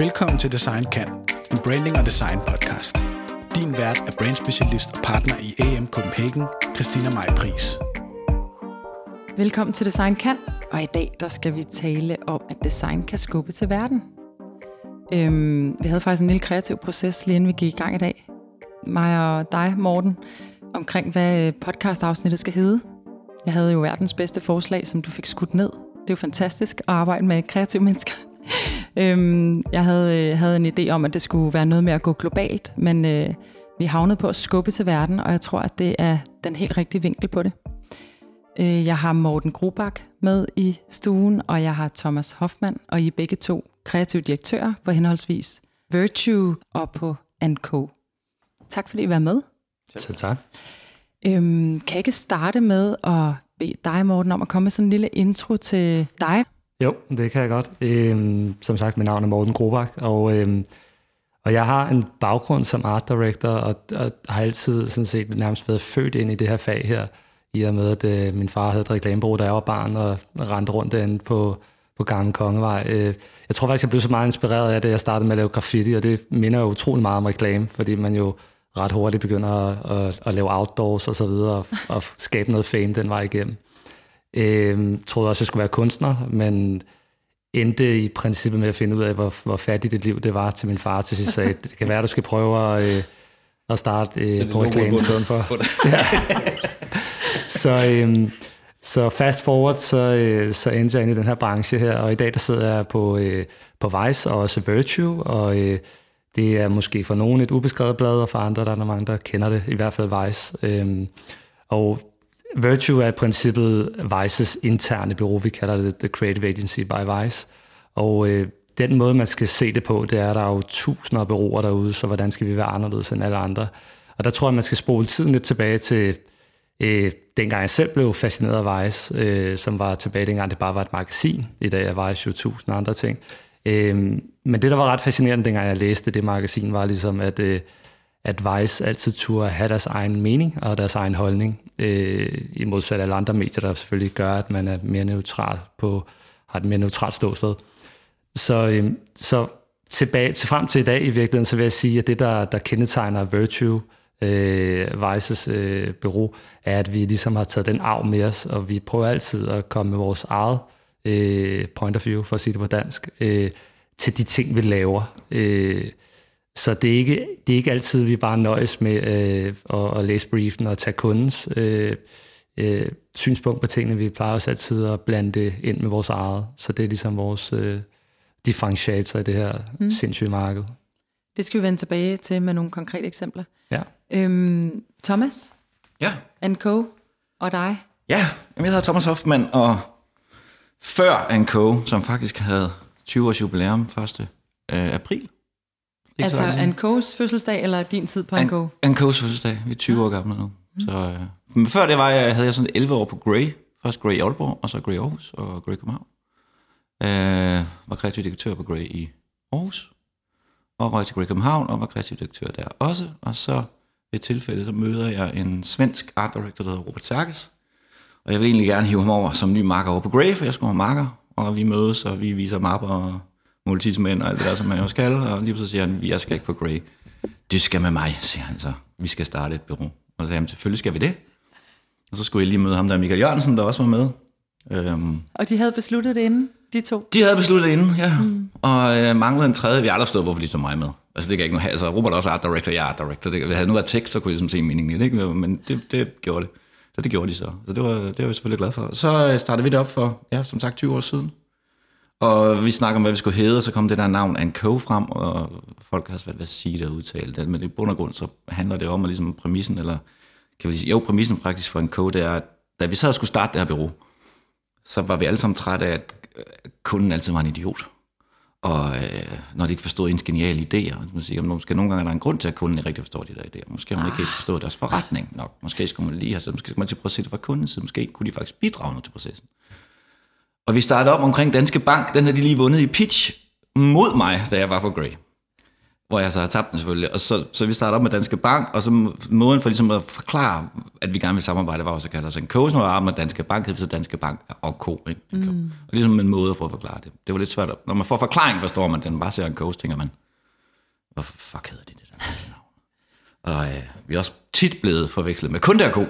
Velkommen til Design Kan, en branding og design podcast. Din vært er brandspecialist og partner i AM Copenhagen, Christina Maj Pris. Velkommen til Design Kan, og i dag der skal vi tale om, at design kan skubbe til verden. Øhm, vi havde faktisk en lille kreativ proces, lige inden vi gik i gang i dag. Mig og dig, Morten, omkring hvad øh, podcastafsnittet skal hedde. Jeg havde jo verdens bedste forslag, som du fik skudt ned. Det er jo fantastisk at arbejde med kreative mennesker øhm, jeg havde, havde en idé om, at det skulle være noget med at gå globalt, men øh, vi havnede på at skubbe til verden, og jeg tror, at det er den helt rigtige vinkel på det. Øh, jeg har Morten Grubak med i stuen, og jeg har Thomas Hoffmann, og I er begge to kreative direktører på henholdsvis Virtue og på Co. Tak fordi I var med. Selv tak. Øhm, kan jeg ikke starte med at bede dig, Morten, om at komme med sådan en lille intro til dig? Jo, det kan jeg godt. Øhm, som sagt, mit navn er Morten Grobak, og, øhm, og jeg har en baggrund som art director, og, og har altid sådan set nærmest været født ind i det her fag her, i og med, at øh, min far havde et reklamebureau, da jeg var barn, og rendte rundt derinde på, på Gamle Kongevej. Øh, jeg tror faktisk, jeg blev så meget inspireret af det, jeg startede med at lave graffiti, og det minder jo utrolig meget om reklame, fordi man jo ret hurtigt begynder at, at, at lave outdoors og så videre, og, og skabe noget fame den vej igennem. Øh, troede også, jeg skulle være kunstner, men endte i princippet med at finde ud af, hvor, hvor fattigt et liv det var til min far til sidst sagde, det kan være, at du skal prøve at, øh, at starte øh, på reklame i stedet for. ja. så, øh, så fast forward, så, øh, så endte jeg ind i den her branche her, og i dag der sidder jeg på, øh, på Vice og også Virtue, og øh, det er måske for nogen et ubeskrevet blad, og for andre der er der mange, der kender det, i hvert fald Vice. Øh, og Virtue er i princippet Vices interne bureau, vi kalder det The Creative Agency by Vice. Og øh, den måde, man skal se det på, det er, at der er jo tusinder af bureauer derude, så hvordan skal vi være anderledes end alle andre? Og der tror jeg, man skal spole tiden lidt tilbage til øh, dengang jeg selv blev fascineret af Vice, øh, som var tilbage dengang det bare var et magasin. I dag er Vice jo tusind andre ting. Øh, men det, der var ret fascinerende, dengang jeg læste det magasin, var ligesom, at... Øh, at Vice altid turde have deres egen mening og deres egen holdning, øh, i modsat alle andre medier, der selvfølgelig gør, at man er mere neutral på, har et mere neutralt ståsted. Så, øh, så tilbage, til frem til i dag i virkeligheden, så vil jeg sige, at det, der, der kendetegner Virtue, øh, Vices øh, bureau, er, at vi ligesom har taget den arv med os, og vi prøver altid at komme med vores eget øh, point of view, for at sige det på dansk, øh, til de ting, vi laver. Øh, så det er ikke, det er ikke altid, vi bare nøjes med øh, at, at læse briefen og tage kundens øh, øh, synspunkt på tingene. Vi plejer også altid at blande det ind med vores eget. Så det er ligesom vores øh, differentiator i det her mm. sindssyge marked. Det skal vi vende tilbage til med nogle konkrete eksempler. Ja. Øhm, Thomas? Ja. Co. og dig? Ja, jeg hedder Thomas Hoffmann, og før Co., som faktisk havde 20 års jubilæum 1. Øh, april, Altså Ankos fødselsdag, eller din tid på Anko? Ankos fødselsdag. Vi er 20 ja. år gamle nu. Mm. Så, øh, men før det var jeg, havde jeg sådan 11 år på Grey. Først Grey Aalborg, og så Grey Aarhus og Grey København. Øh, var kreativ direktør på Grey i Aarhus. Og røg til Grey København, og var kreativ direktør der også. Og så ved tilfælde, så møder jeg en svensk art director, der hedder Robert Serkes. Og jeg vil egentlig gerne hive ham over som ny marker over på Grey, for jeg skulle have marker. Og vi mødes, og vi viser mapper og multismænd og alt det der, som man jo skal, og lige så siger han, jeg skal ikke på Grey. Det skal med mig, siger han så. Vi skal starte et bureau. Og så sagde han, selvfølgelig skal vi det. Og så skulle jeg lige møde ham der, Michael Jørgensen, der også var med. Øhm, og de havde besluttet det inden, de to? De havde besluttet det inden, ja. Mm. Og øh, manglede en tredje. Vi har aldrig stået, hvorfor de tog mig med. Altså det kan ikke noget Altså Robert er også art director, jeg er art director. Det, havde nu været tekst, så kunne jeg ligesom se meningen i det, ikke? Men det, det gjorde det. Så det gjorde de så. Så det var, det var jeg selvfølgelig glad for. Så øh, startede vi det op for, ja, som sagt, 20 år siden. Og vi snakker om, hvad vi skulle hedde, og så kom det der navn en Co frem, og folk har svært ved at sige det og udtale det. Men i bund og grund, så handler det om, at ligesom præmissen, eller kan vi sige, jo, præmissen faktisk for en Co, det er, at da vi så skulle starte det her bureau, så var vi alle sammen trætte af, at kunden altid var en idiot. Og øh, når de ikke forstod ens geniale idéer, man siger, måske nogle gange er der en grund til, at kunden ikke rigtig forstår de der idéer. Måske har man ikke helt forstået deres forretning nok. Måske skulle man lige have, så måske skulle man til at prøve at se det fra kunden, så måske kunne de faktisk bidrage noget til processen. Og vi startede op omkring Danske Bank. Den havde de lige vundet i pitch mod mig, da jeg var for Grey. hvor jeg så har tabt den selvfølgelig. Og så, så vi starter op med Danske Bank, og så måden for ligesom at forklare, at vi gerne vil samarbejde, var også at kalde os en når jeg med Danske Bank, hed så Danske Bank og Co. Ikke? Mm. Og ligesom en måde for at forklare det. Det var lidt svært. Når man får forklaring, forstår man den. Bare ser en coach, tænker man, hvad fuck hedder det, det der navn? Og øh, vi er også tit blevet forvekslet med kun der Co.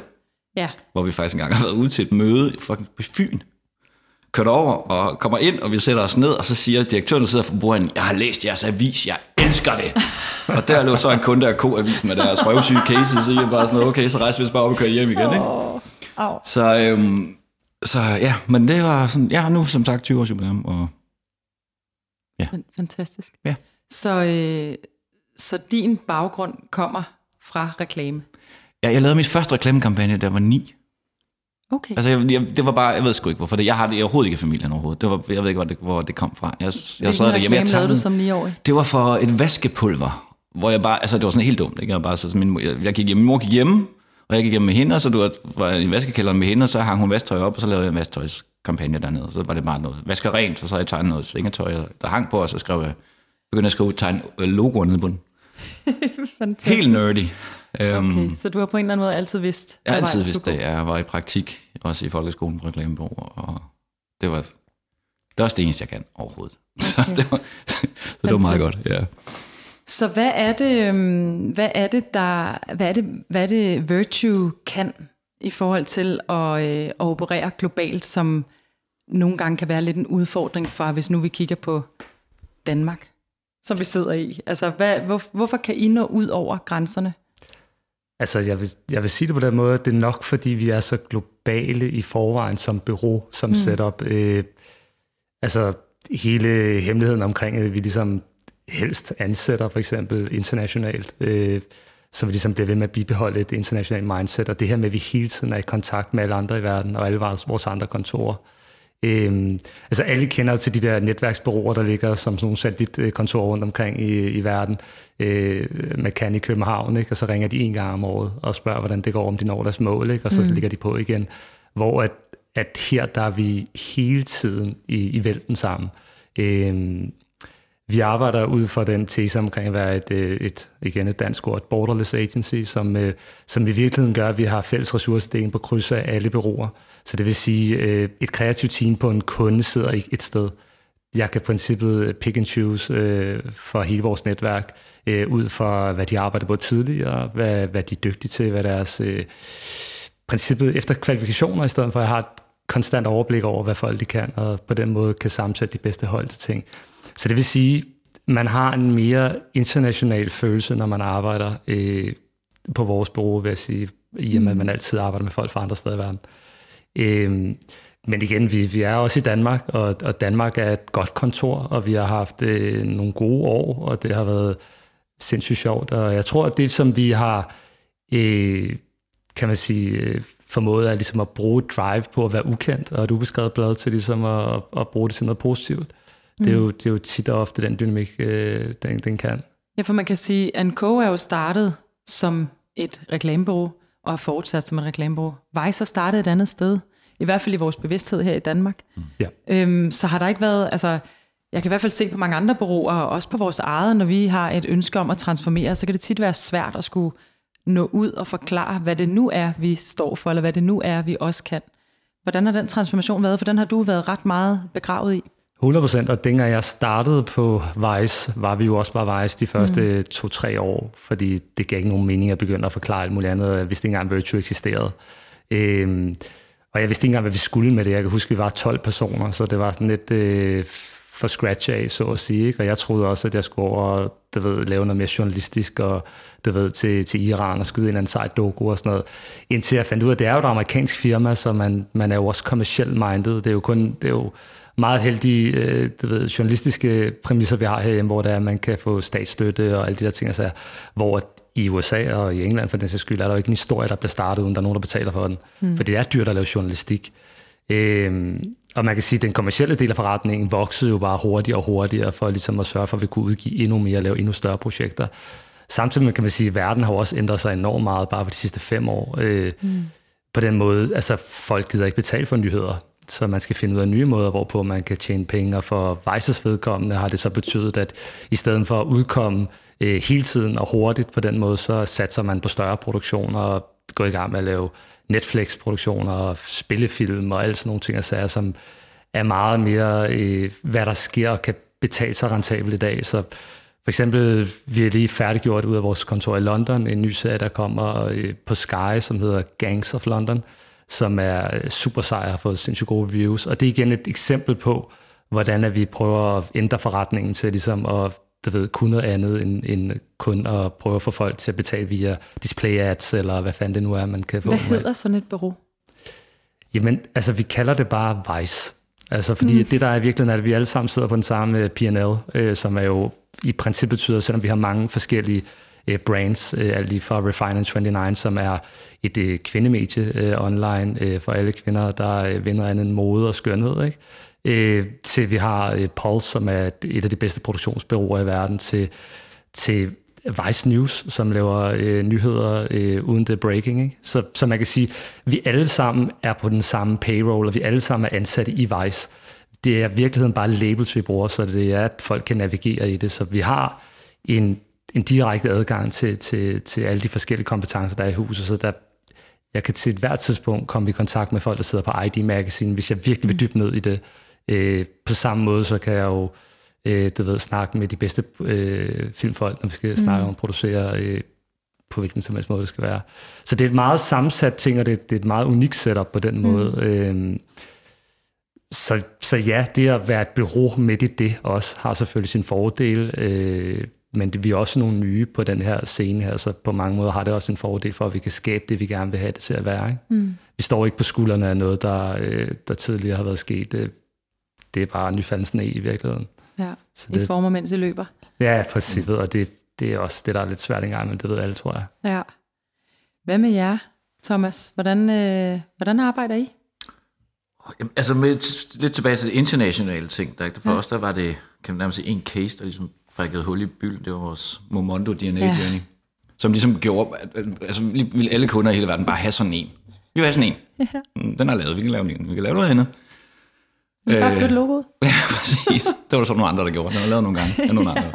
Ja. Hvor vi faktisk engang har været ude til et møde fucking på Fyn, kørt over og kommer ind, og vi sætter os ned, og så siger direktøren, der sidder for bordet, jeg har læst jeres avis, jeg elsker det. og der lå så en kunde af K-avis med deres røvsyge cases, så jeg bare sådan, okay, så rejser vi os bare op og kører hjem igen. Ikke? Oh. Så, øhm, så ja, men det var sådan, jeg har nu som sagt 20 års jubilæum, og ja. Fantastisk. Ja. Så, øh, så din baggrund kommer fra reklame? Ja, jeg lavede mit første reklamekampagne, da jeg var ni. Okay. Altså, jeg, jeg, det var bare, jeg ved sgu ikke hvorfor det. Jeg har det overhovedet ikke i familien overhovedet. Det var, jeg ved ikke, hvor det, hvor det kom fra. Jeg, jeg sad derhjemme, jeg lavede du som 9 år? Det var for et vaskepulver, hvor jeg bare, altså det var sådan helt dumt. Ikke? Jeg, bare, så, min, jeg, jeg gik hjemme, min mor gik hjemme, og jeg gik hjemme med hende, og så du var i vaskekælderen med hende, og så hang hun vasktøj op, og så lavede jeg en vasketøjskampagne dernede. Så var det bare noget. Vasker rent, og så havde jeg tegnet noget sengetøj, der hang på, og så skrev jeg, begyndte at skrive tegne logoer nede på den. Helt nerdy. Okay, så du har på en eller anden måde altid vidst? Jeg har altid vidst det. Jeg var i praktik, også i folkeskolen på reklamebureau, og det var, det var også det eneste, jeg kan overhovedet. Okay. så det var, så det var meget godt, ja. Så hvad er det, øhm, hvad er det, der, hvad er det, hvad er det Virtue kan i forhold til at, øh, at operere globalt, som nogle gange kan være lidt en udfordring for, hvis nu vi kigger på Danmark, som vi sidder i. Altså, hvad, hvor, hvorfor kan I nå ud over grænserne? Altså, jeg vil, jeg vil sige det på den måde, at det er nok, fordi vi er så globale i forvejen som bureau, som mm. setup. Øh, altså, hele hemmeligheden omkring, at vi ligesom helst ansætter for eksempel internationalt, øh, så vi ligesom bliver ved med at bibeholde et internationalt mindset, og det her med, at vi hele tiden er i kontakt med alle andre i verden, og alle vores, andre kontorer. Øhm, altså alle kender til de der netværksbureauer, der ligger som sådan nogle satellitkontorer rundt omkring i, i verden. Øh, man kan i København, ikke? og så ringer de en gang om året og spørger, hvordan det går, om de når deres mål, ikke? og så mm. ligger de på igen. Hvor at, at her, der er vi hele tiden i, i vælten sammen. Øhm, vi arbejder ud fra den tese omkring at være et, øh, et igen et dansk ord, et borderless agency, som, øh, som i virkeligheden gør, at vi har fælles ressourcedelen på kryds af alle bureauer. Så det vil sige, øh, et kreativt team på en kunde sidder ikke et sted. Jeg kan i princippet pick and choose øh, for hele vores netværk, øh, ud fra hvad de arbejder på tidligere, hvad, hvad de er dygtige til, hvad deres øh, princippet efter kvalifikationer, i stedet for at jeg har et konstant overblik over, hvad folk de kan, og på den måde kan sammensætte de bedste hold til ting. Så det vil sige, man har en mere international følelse, når man arbejder øh, på vores bureau, vil jeg sige, i og med, at man altid arbejder med folk fra andre steder i verden. Øh, men igen, vi, vi er også i Danmark, og, og Danmark er et godt kontor, og vi har haft øh, nogle gode år, og det har været sindssygt sjovt. Og jeg tror, at det, som vi har, øh, kan man sige, øh, formået er ligesom at bruge drive på at være ukendt, og et ubeskrevet blad til ligesom at, at bruge det til noget positivt. Mm. Det, er jo, det er jo tit og ofte den dynamik, øh, den, den kan. Ja, for man kan sige, at NK er jo startet som et reklamebureau, og er fortsat som et reklamebureau. Vice er startet et andet sted, i hvert fald i vores bevidsthed her i Danmark. Mm. Ja. Øhm, så har der ikke været, altså, jeg kan i hvert fald se på mange andre bureauer, og også på vores eget, når vi har et ønske om at transformere, så kan det tit være svært at skulle nå ud og forklare, hvad det nu er, vi står for, eller hvad det nu er, vi også kan. Hvordan har den transformation været? For den har du været ret meget begravet i. 100 procent, og dengang jeg startede på Vice, var vi jo også bare Vice de første mm. to-tre år, fordi det gav ikke nogen mening at begynde at forklare alt muligt andet. Jeg vidste ikke engang, Virtue eksisterede. Øhm, og jeg vidste ikke engang, hvad vi skulle med det. Jeg kan huske, at vi var 12 personer, så det var sådan lidt øh, for scratch af, så at sige. Ikke? Og jeg troede også, at jeg skulle over du ved, lave noget mere journalistisk, og du ved, til, til Iran og skyde en eller anden sejt doku og sådan noget. Indtil jeg fandt ud af, at det er jo et amerikansk firma, så man, man er jo også commercial minded. Det er jo kun... Det er jo, meget heldige øh, du ved, journalistiske præmisser, vi har herhjemme, hvor der er, man kan få statsstøtte og alle de der ting, altså, hvor i USA og i England for den sags skyld, er der jo ikke en historie, der bliver startet, uden der er nogen, der betaler for den. Mm. For det er dyrt at lave journalistik. Øhm, og man kan sige, at den kommercielle del af forretningen voksede jo bare hurtigere og hurtigere, for ligesom at sørge for, at vi kunne udgive endnu mere og lave endnu større projekter. Samtidig kan man sige, at verden har også ændret sig enormt meget bare på de sidste fem år. Øh, mm. På den måde, altså folk gider ikke betale for nyheder så man skal finde ud af nye måder, hvorpå man kan tjene penge, og for Vices vedkommende har det så betydet, at i stedet for at udkomme øh, hele tiden og hurtigt på den måde, så satser man på større produktioner og går i gang med at lave Netflix-produktioner og spillefilm og alle sådan nogle ting og sager, som er meget mere, øh, hvad der sker og kan betale sig rentabelt i dag. Så for eksempel, vi har lige færdiggjort ud af vores kontor i London en ny serie, der kommer øh, på Sky, som hedder Gangs of London, som er super sej og har fået sindssygt gode reviews. Og det er igen et eksempel på, hvordan at vi prøver at ændre forretningen til ligesom at du ved, kun noget andet end, end kun at prøve at få folk til at betale via display ads, eller hvad fanden det nu er, man kan få. Hvad hedder sådan et bureau? Jamen, altså vi kalder det bare Vice. Altså fordi mm. det der er i virkeligheden, at vi alle sammen sidder på den samme P&L, øh, som er jo i princippet betyder, selvom vi har mange forskellige øh, brands, øh, alt lige fra Refine 29, som er et øh, kvindemedie øh, online øh, for alle kvinder, der øh, vinder anden mode og skønhed, ikke? Øh, til vi har øh, Pulse, som er et af de bedste produktionsbyråer i verden, til, til Vice News, som laver øh, nyheder øh, uden det breaking. Ikke? Så, så man kan sige, vi alle sammen er på den samme payroll, og vi alle sammen er ansatte i Vice. Det er i virkeligheden bare labels, vi bruger, så det er, at folk kan navigere i det. Så vi har en, en direkte adgang til, til, til alle de forskellige kompetencer, der er i huset, så der, jeg kan til et hvert tidspunkt komme i kontakt med folk, der sidder på ID Magazine, hvis jeg virkelig vil dybe ned i det. Øh, på samme måde, så kan jeg jo øh, du ved, snakke med de bedste øh, filmfolk, når vi skal mm. snakke om at producere øh, på hvilken som helst måde det skal være. Så det er et meget sammensat ting, og det, det er et meget unikt setup på den mm. måde. Øh, så, så ja, det at være et bureau midt i det også, har selvfølgelig sin fordel, øh, men det, vi er også nogle nye på den her scene her, så på mange måder har det også en fordel for, at vi kan skabe det, vi gerne vil have det til at være. Ikke? Mm. Vi står ikke på skuldrene af noget, der, øh, der tidligere har været sket. Det, det er bare nyfalden sne i virkeligheden. Ja, så det, I former, mens I løber. Ja, præcis, og det, det er også det, der er lidt svært engang, men det ved alle, tror jeg. Ja. Hvad med jer, Thomas? Hvordan, øh, hvordan arbejder I? Jamen, altså med, lidt tilbage til det internationale ting. Der, for ja. os der var det, kan man nærmest sige, en case, der ligesom prikkede hul i bylden. Det var vores Momondo DNA ja. Journey. Som ligesom gjorde, altså ville alle kunder i hele verden bare have sådan en. Vi vil have sådan en. Ja. Mm, den er lavet, vi kan lave den. Vi kan lave noget andet. Vi kan bare flytte logoet. Ja, præcis. Det var der så nogle andre, der gjorde. Den var lavet nogle gange af nogle andre.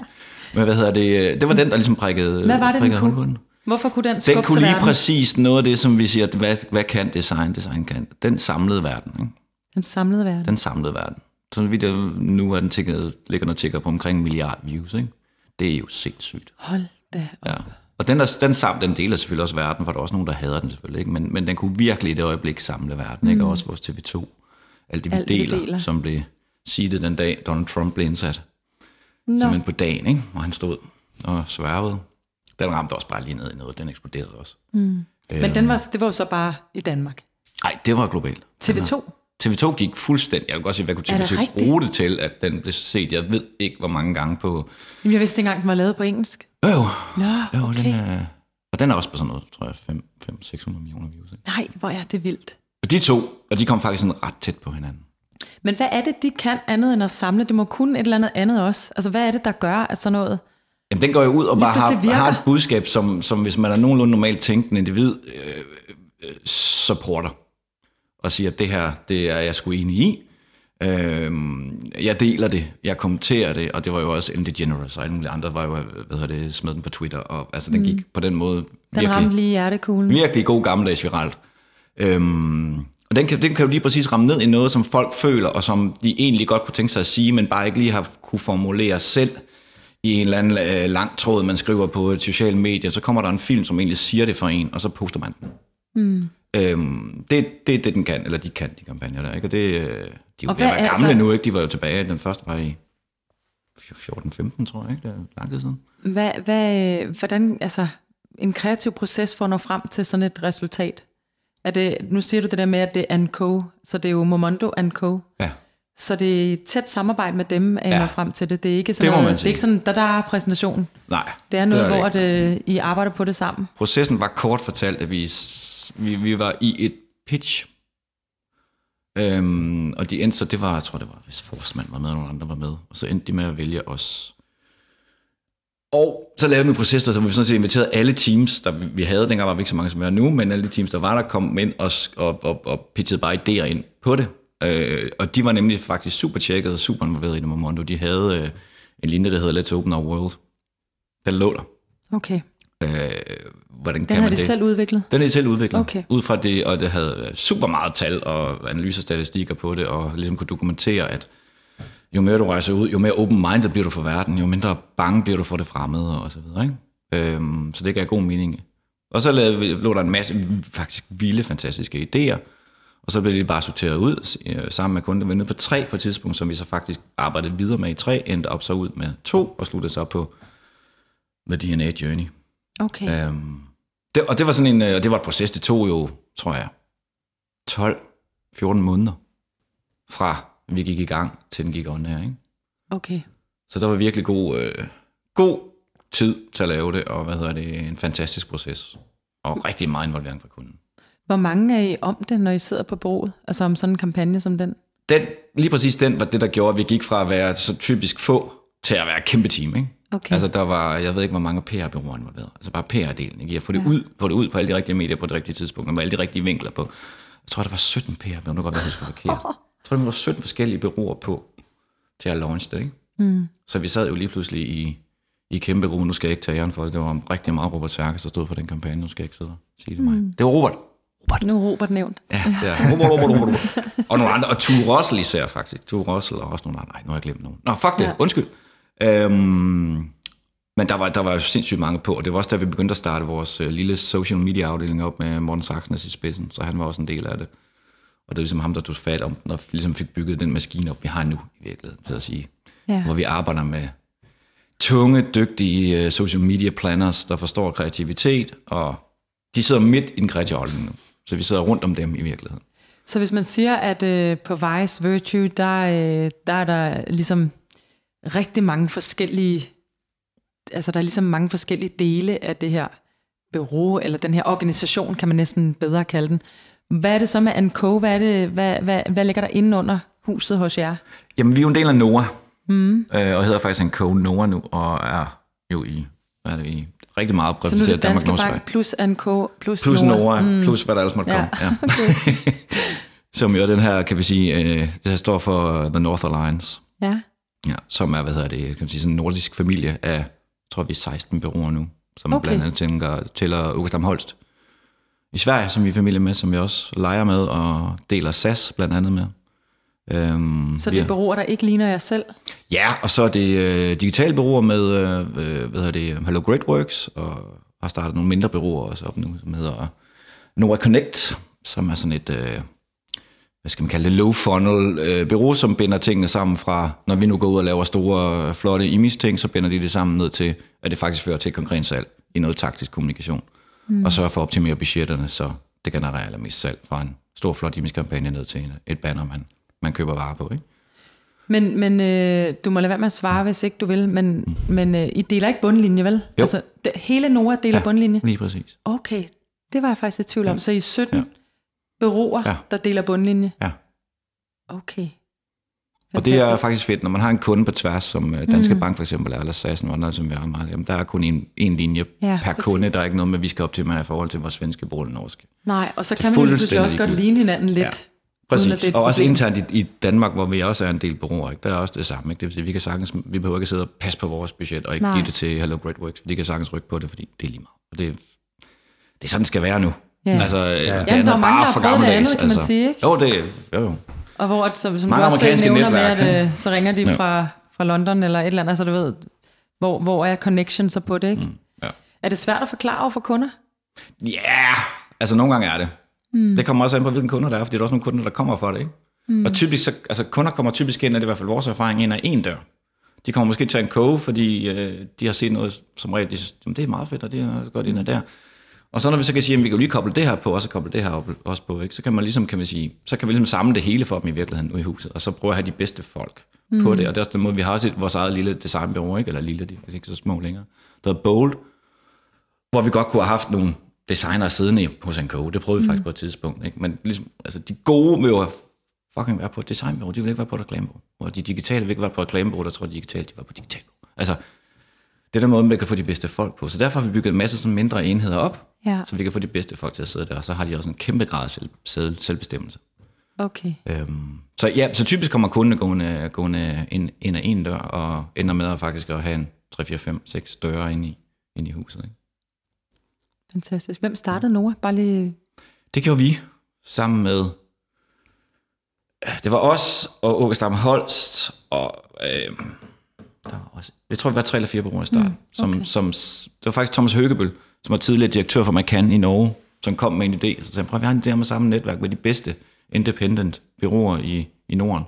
Men hvad hedder det? Det var den, der ligesom prikkede Hvad var det, den kunne? Hvorfor kunne den skubbe Den kunne lige verden? præcis noget af det, som vi siger, hvad, hvad kan design, design kan. Den samlede verden. Ikke? Den samlede verden. Den samlede verden. Så vidt jeg, nu er den tigger, ligger noget tigger på omkring en milliard views. Ikke? Det er jo sindssygt. Hold da op. Ja. Og den, der, den, sam, den deler selvfølgelig også verden, for der er også nogen, der hader den selvfølgelig. Ikke? Men, men den kunne virkelig i det øjeblik samle verden. Mm. Ikke? Og også vores TV2. Alt det, vi, Alt, deler, vi deler, som blev det den dag, Donald Trump blev indsat. No. Simpelthen på dagen, ikke? hvor han stod og sværvede. Den ramte også bare lige ned i noget. Den eksploderede også. Mm. Øhm, Men den var, det var jo så bare i Danmark? Nej, det var globalt. TV2? TV2 gik fuldstændig. Jeg vil godt sige, hvad kunne TV2 bruge det til, at den blev set? Jeg ved ikke, hvor mange gange på... Jamen, jeg vidste ikke engang, den var lavet på engelsk. Jo, jo. Nå, jo den er, og den er også på sådan noget, tror jeg, 500-600 millioner views. Ikke? Nej, hvor er det vildt. Og de to, og de kom faktisk sådan ret tæt på hinanden. Men hvad er det, de kan andet end at samle? Det må kunne et eller andet andet også. Altså, hvad er det, der gør, at sådan noget... Jamen, den går jo ud og bare har, har et budskab, som, som hvis man er nogenlunde normalt tænkende individ, øh, øh, så porter og siger, at det her, det er jeg sgu enig i. Øh, jeg deler det, jeg kommenterer det, og det var jo også Ellen DeGeneres, og alle andre var jo, hvad hedder det, smed den på Twitter, og altså, den mm. gik på den måde den virkelig, ramte lige hjertekuglen. Virkelig god gammeldags viralt. Øhm, og den kan, den kan jo lige præcis ramme ned i noget, som folk føler, og som de egentlig godt kunne tænke sig at sige, men bare ikke lige har kunne formulere selv i en eller anden øh, lang tråd, man skriver på et socialt medie. Så kommer der en film, som egentlig siger det for en, og så poster man den. Mm. Øhm, det er det, det, den kan, eller de kan, de kampagner der. Ikke? Og det, øh, de er jo og gamle altså, nu, ikke? De var jo tilbage, den første var i 14-15, tror jeg, ikke? Det er lang tid siden. Hvad, hvad, hvordan, altså, en kreativ proces for at nå frem til sådan et resultat? Er det, nu siger du det der med, at det er Co, så det er jo Momondo Co. Ja. Så det er et tæt samarbejde med dem, at ja. frem til det. Det er ikke sådan, det noget, det er ikke sådan der, der er præsentation. Nej. Det er noget, det er hvor det, I arbejder på det sammen. Processen var kort fortalt, at vi, vi, vi var i et pitch. Øhm, og de endte så, det var, jeg tror det var, hvis Forsmand var med, og nogle andre var med. Og så endte de med at vælge os og så lavede vi en proces, der vi sådan set inviterede alle teams, der vi havde, dengang var vi ikke så mange som er nu, men alle de teams, der var der, kom ind og, og, og, og pitchede bare idéer ind på det. Øh, og de var nemlig faktisk super tjekket og super involveret i det Momondo. De havde øh, en linje, der hedder Let's Open Our World. Den lå der. Okay. Øh, hvordan Den kan har man de det? selv udviklet? Den er selv udviklet. Okay. Ud fra det, og det havde super meget tal og analyser statistikker på det, og ligesom kunne dokumentere, at jo mere du rejser ud, jo mere open-minded bliver du for verden, jo mindre bange bliver du for det fremmede, og så videre. Ikke? Øhm, så det gav god mening. Og så lavede, lå der en masse faktisk vilde, fantastiske idéer, og så blev de bare sorteret ud øh, sammen med kunden. Vi nede på tre på et tidspunkt, som vi så faktisk arbejdede videre med i tre, endte op så ud med to, og sluttede så på The DNA Journey. Okay. Øhm, det, og det var sådan en, øh, og det var et proces, det tog jo, tror jeg, 12-14 måneder fra vi gik i gang, til den gik on her, ikke? Okay. Så der var virkelig god, øh, god tid til at lave det, og hvad hedder det, en fantastisk proces. Og rigtig meget involvering fra kunden. Hvor mange er I om det, når I sidder på bureauet? Altså om sådan en kampagne som den? Den, lige præcis den var det, der gjorde, at vi gik fra at være så typisk få, til at være et kæmpe team, ikke? Okay. Altså der var, jeg ved ikke, hvor mange PR-bureauer involveret. Altså bare PR-delen, ikke? Jeg får det, Ja. ud, få det ud på alle de rigtige medier på det rigtige tidspunkt, og med alle de rigtige vinkler på. Jeg tror, der var 17 PR-bureauer, nu kan jeg husker forkert. Jeg tror, der var 17 forskellige bureauer på til at launch det, ikke? Mm. Så vi sad jo lige pludselig i, i kæmpe rum. Nu skal jeg ikke tage æren for det. Det var rigtig meget Robert Serkes, der stod for den kampagne. Nu skal jeg ikke sidde og sige det mig. Mm. Det var Robert. Nu er Robert nævnt. Ja, det er Robert, Robert, Robert, Robert. Og nogle andre. Og Tue Russell især, faktisk. Tue Russell og også nogle andre. Nej, nu har jeg glemt nogen. Nå, fuck det. Ja. Undskyld. Øhm, men der var, der var sindssygt mange på, og det var også da, vi begyndte at starte vores øh, lille social media afdeling op med Morten Saxnes i spidsen, så han var også en del af det. Og det er ligesom ham, der tog fat om, når vi ligesom fik bygget den maskine op, vi har nu i virkeligheden, til at sige. Ja. Hvor vi arbejder med tunge, dygtige øh, social media planners, der forstår kreativitet, og de sidder midt i den kreative nu. Så vi sidder rundt om dem i virkeligheden. Så hvis man siger, at øh, på Vice Virtue, der, øh, der er der ligesom rigtig mange forskellige, altså der er ligesom mange forskellige dele af det her bureau, eller den her organisation, kan man næsten bedre kalde den. Hvad er det så med Anco? Hvad, er det, hvad, hvad, hvad ligger der inde under huset hos jer? Jamen, vi er jo en del af NOAH, mm. øh, og hedder faktisk en co NOAH nu, og er jo i, hvad er det, i rigtig meget er repræsenteret Danmark, Norge, Bank plus Anco plus, Plus. NOAH, mm. plus hvad der ellers måtte Ja, komme. Ja. som jo den her, kan vi sige, øh, det her står for The North Alliance, Ja. Ja, som er, hvad hedder det, kan man sige, sådan en nordisk familie af, tror vi er 16 bureauer nu, som Okay. blandt andet tænker, tæller Augustam Holst i Sverige, som vi er familie med, som vi også leger med, og deler SAS blandt andet med. Øhm, Så det er- er bureauer, der ikke ligner jer selv? Ja, og så er det øh, digitale bureauer med, øh, øh, hvad hedder det, Hello Great Works, og har startet nogle mindre bureauer også op nu, som hedder Nova Connect, som er sådan et, øh, hvad skal man kalde det, low funnel øh, bureau, som binder tingene sammen fra, når vi nu går ud og laver store, flotte image-ting, så binder de det sammen ned til, at det faktisk fører til et konkret salg i noget taktisk kommunikation. Mm. Og sørger for at optimere budgetterne, så det genererer allermest salg fra en stor, flot image-kampagne ned til et banner, man, man køber varer på, ikke? Men, men øh, du må lade være med at svare, hvis ikke du vil, men, men øh, I deler ikke bundlinje, vel? Jo. Altså, det, hele Nora deler ja. bundlinje? Lige præcis. Okay, det var jeg faktisk i tvivl om. Så I er 17 ja. Bureauer, ja. Der deler bundlinje? Ja. Okay. Og det er Fantastisk. faktisk fedt, når man har en kunde på tværs, som øh, Danske mm. Bank for eksempel er, eller SAS og andre, som vi har meget, jamen, der er kun en, en linje Ja, per præcis. kunde. Der er ikke noget med, at vi skal optimere i forhold til vores svenske brug eller norske. Nej, og så kan man jo pludselig også godt ligne hinanden lidt. Ja. Præcis. Og også internt i, i Danmark, hvor vi også er en del bureauer, ikke? der er også det samme. Ikke? Det vil sige, vi kan sagtens, vi behøver ikke sidde og passe på vores budget, og ikke Nej. Give det til Hello Great Works, de kan sagtens rykke på det, fordi det er lige meget. Og det, det er sådan, det skal være nu. Ja. Altså, ja. det der er mange, der har prøvet det andet, kan man altså. sige, ikke? Jo, det jo, jo. Og hvor, at- så, som Mange du også nævner med, netværk, at ikke? øh, så ringer de Ja. fra, fra London eller et eller andet, så du ved, hvor, hvor er connection så på det, ikke? Mm. Ja. Er det svært at forklare over for kunder? Ja, yeah. altså nogle gange er det. Mm. Det kommer også an på, hvilken kunder der er, fordi der er også nogle kunder, der kommer for det. Ikke? Mm. Og typisk, så, altså kunder kommer typisk ind, og det er i hvert fald vores erfaring, ind ad en dør. De kommer måske til en koge, fordi øh, de har set noget, som regel, de synes, "Jamen, det er meget fedt, og det er godt ind der. Og så når vi så kan sige, at vi kan lige koble det her på, og så koble det her også på, ikke? så kan man ligesom, kan vi sige, så kan vi ligesom samle det hele for dem i virkeligheden ude i huset, og så prøve at have de bedste folk mm. på det. Og det er også den måde, vi har også vores eget lille designbureau, ikke? eller lille, de er ikke så små længere. Der er Bold, hvor vi godt kunne have haft nogle designere siddende hos NK. Det prøvede vi faktisk på et tidspunkt. Ikke? Men ligesom, altså, de gode vil jo fucking være på et designbureau. De vil ikke være på et reklamebureau. Og de digitale vil ikke være på et reklamebureau, der tror de digitale, de var på digitalt. Altså, det er den måde, vi kan få de bedste folk på. Så derfor har vi bygget en masse sådan mindre enheder op, Ja. så vi kan få de bedste folk til at sidde der. Og så har de også en kæmpe grad af selv, selv, selvbestemmelse. Okay. Øhm, så ja, så typisk kommer kunden gående, gående ind, ind ad en dør, og ender med at faktisk at have en 3, 4, 5, 6 døre ind i, ind i huset. Ikke? Fantastisk. Hvem startede Nora? Bare lige... Det gjorde vi sammen med... Det var os og Åke Stam Holst, og øh, der var også, jeg tror, vi var tre eller fire på i start. Mm, okay. som, som, det var faktisk Thomas Høgebøl, som var tidligere direktør for McCann i Norge, som kom med en idé. Så sagde, prøv, vi har en idé om at samme netværk med de bedste independent byråer i, i Norden.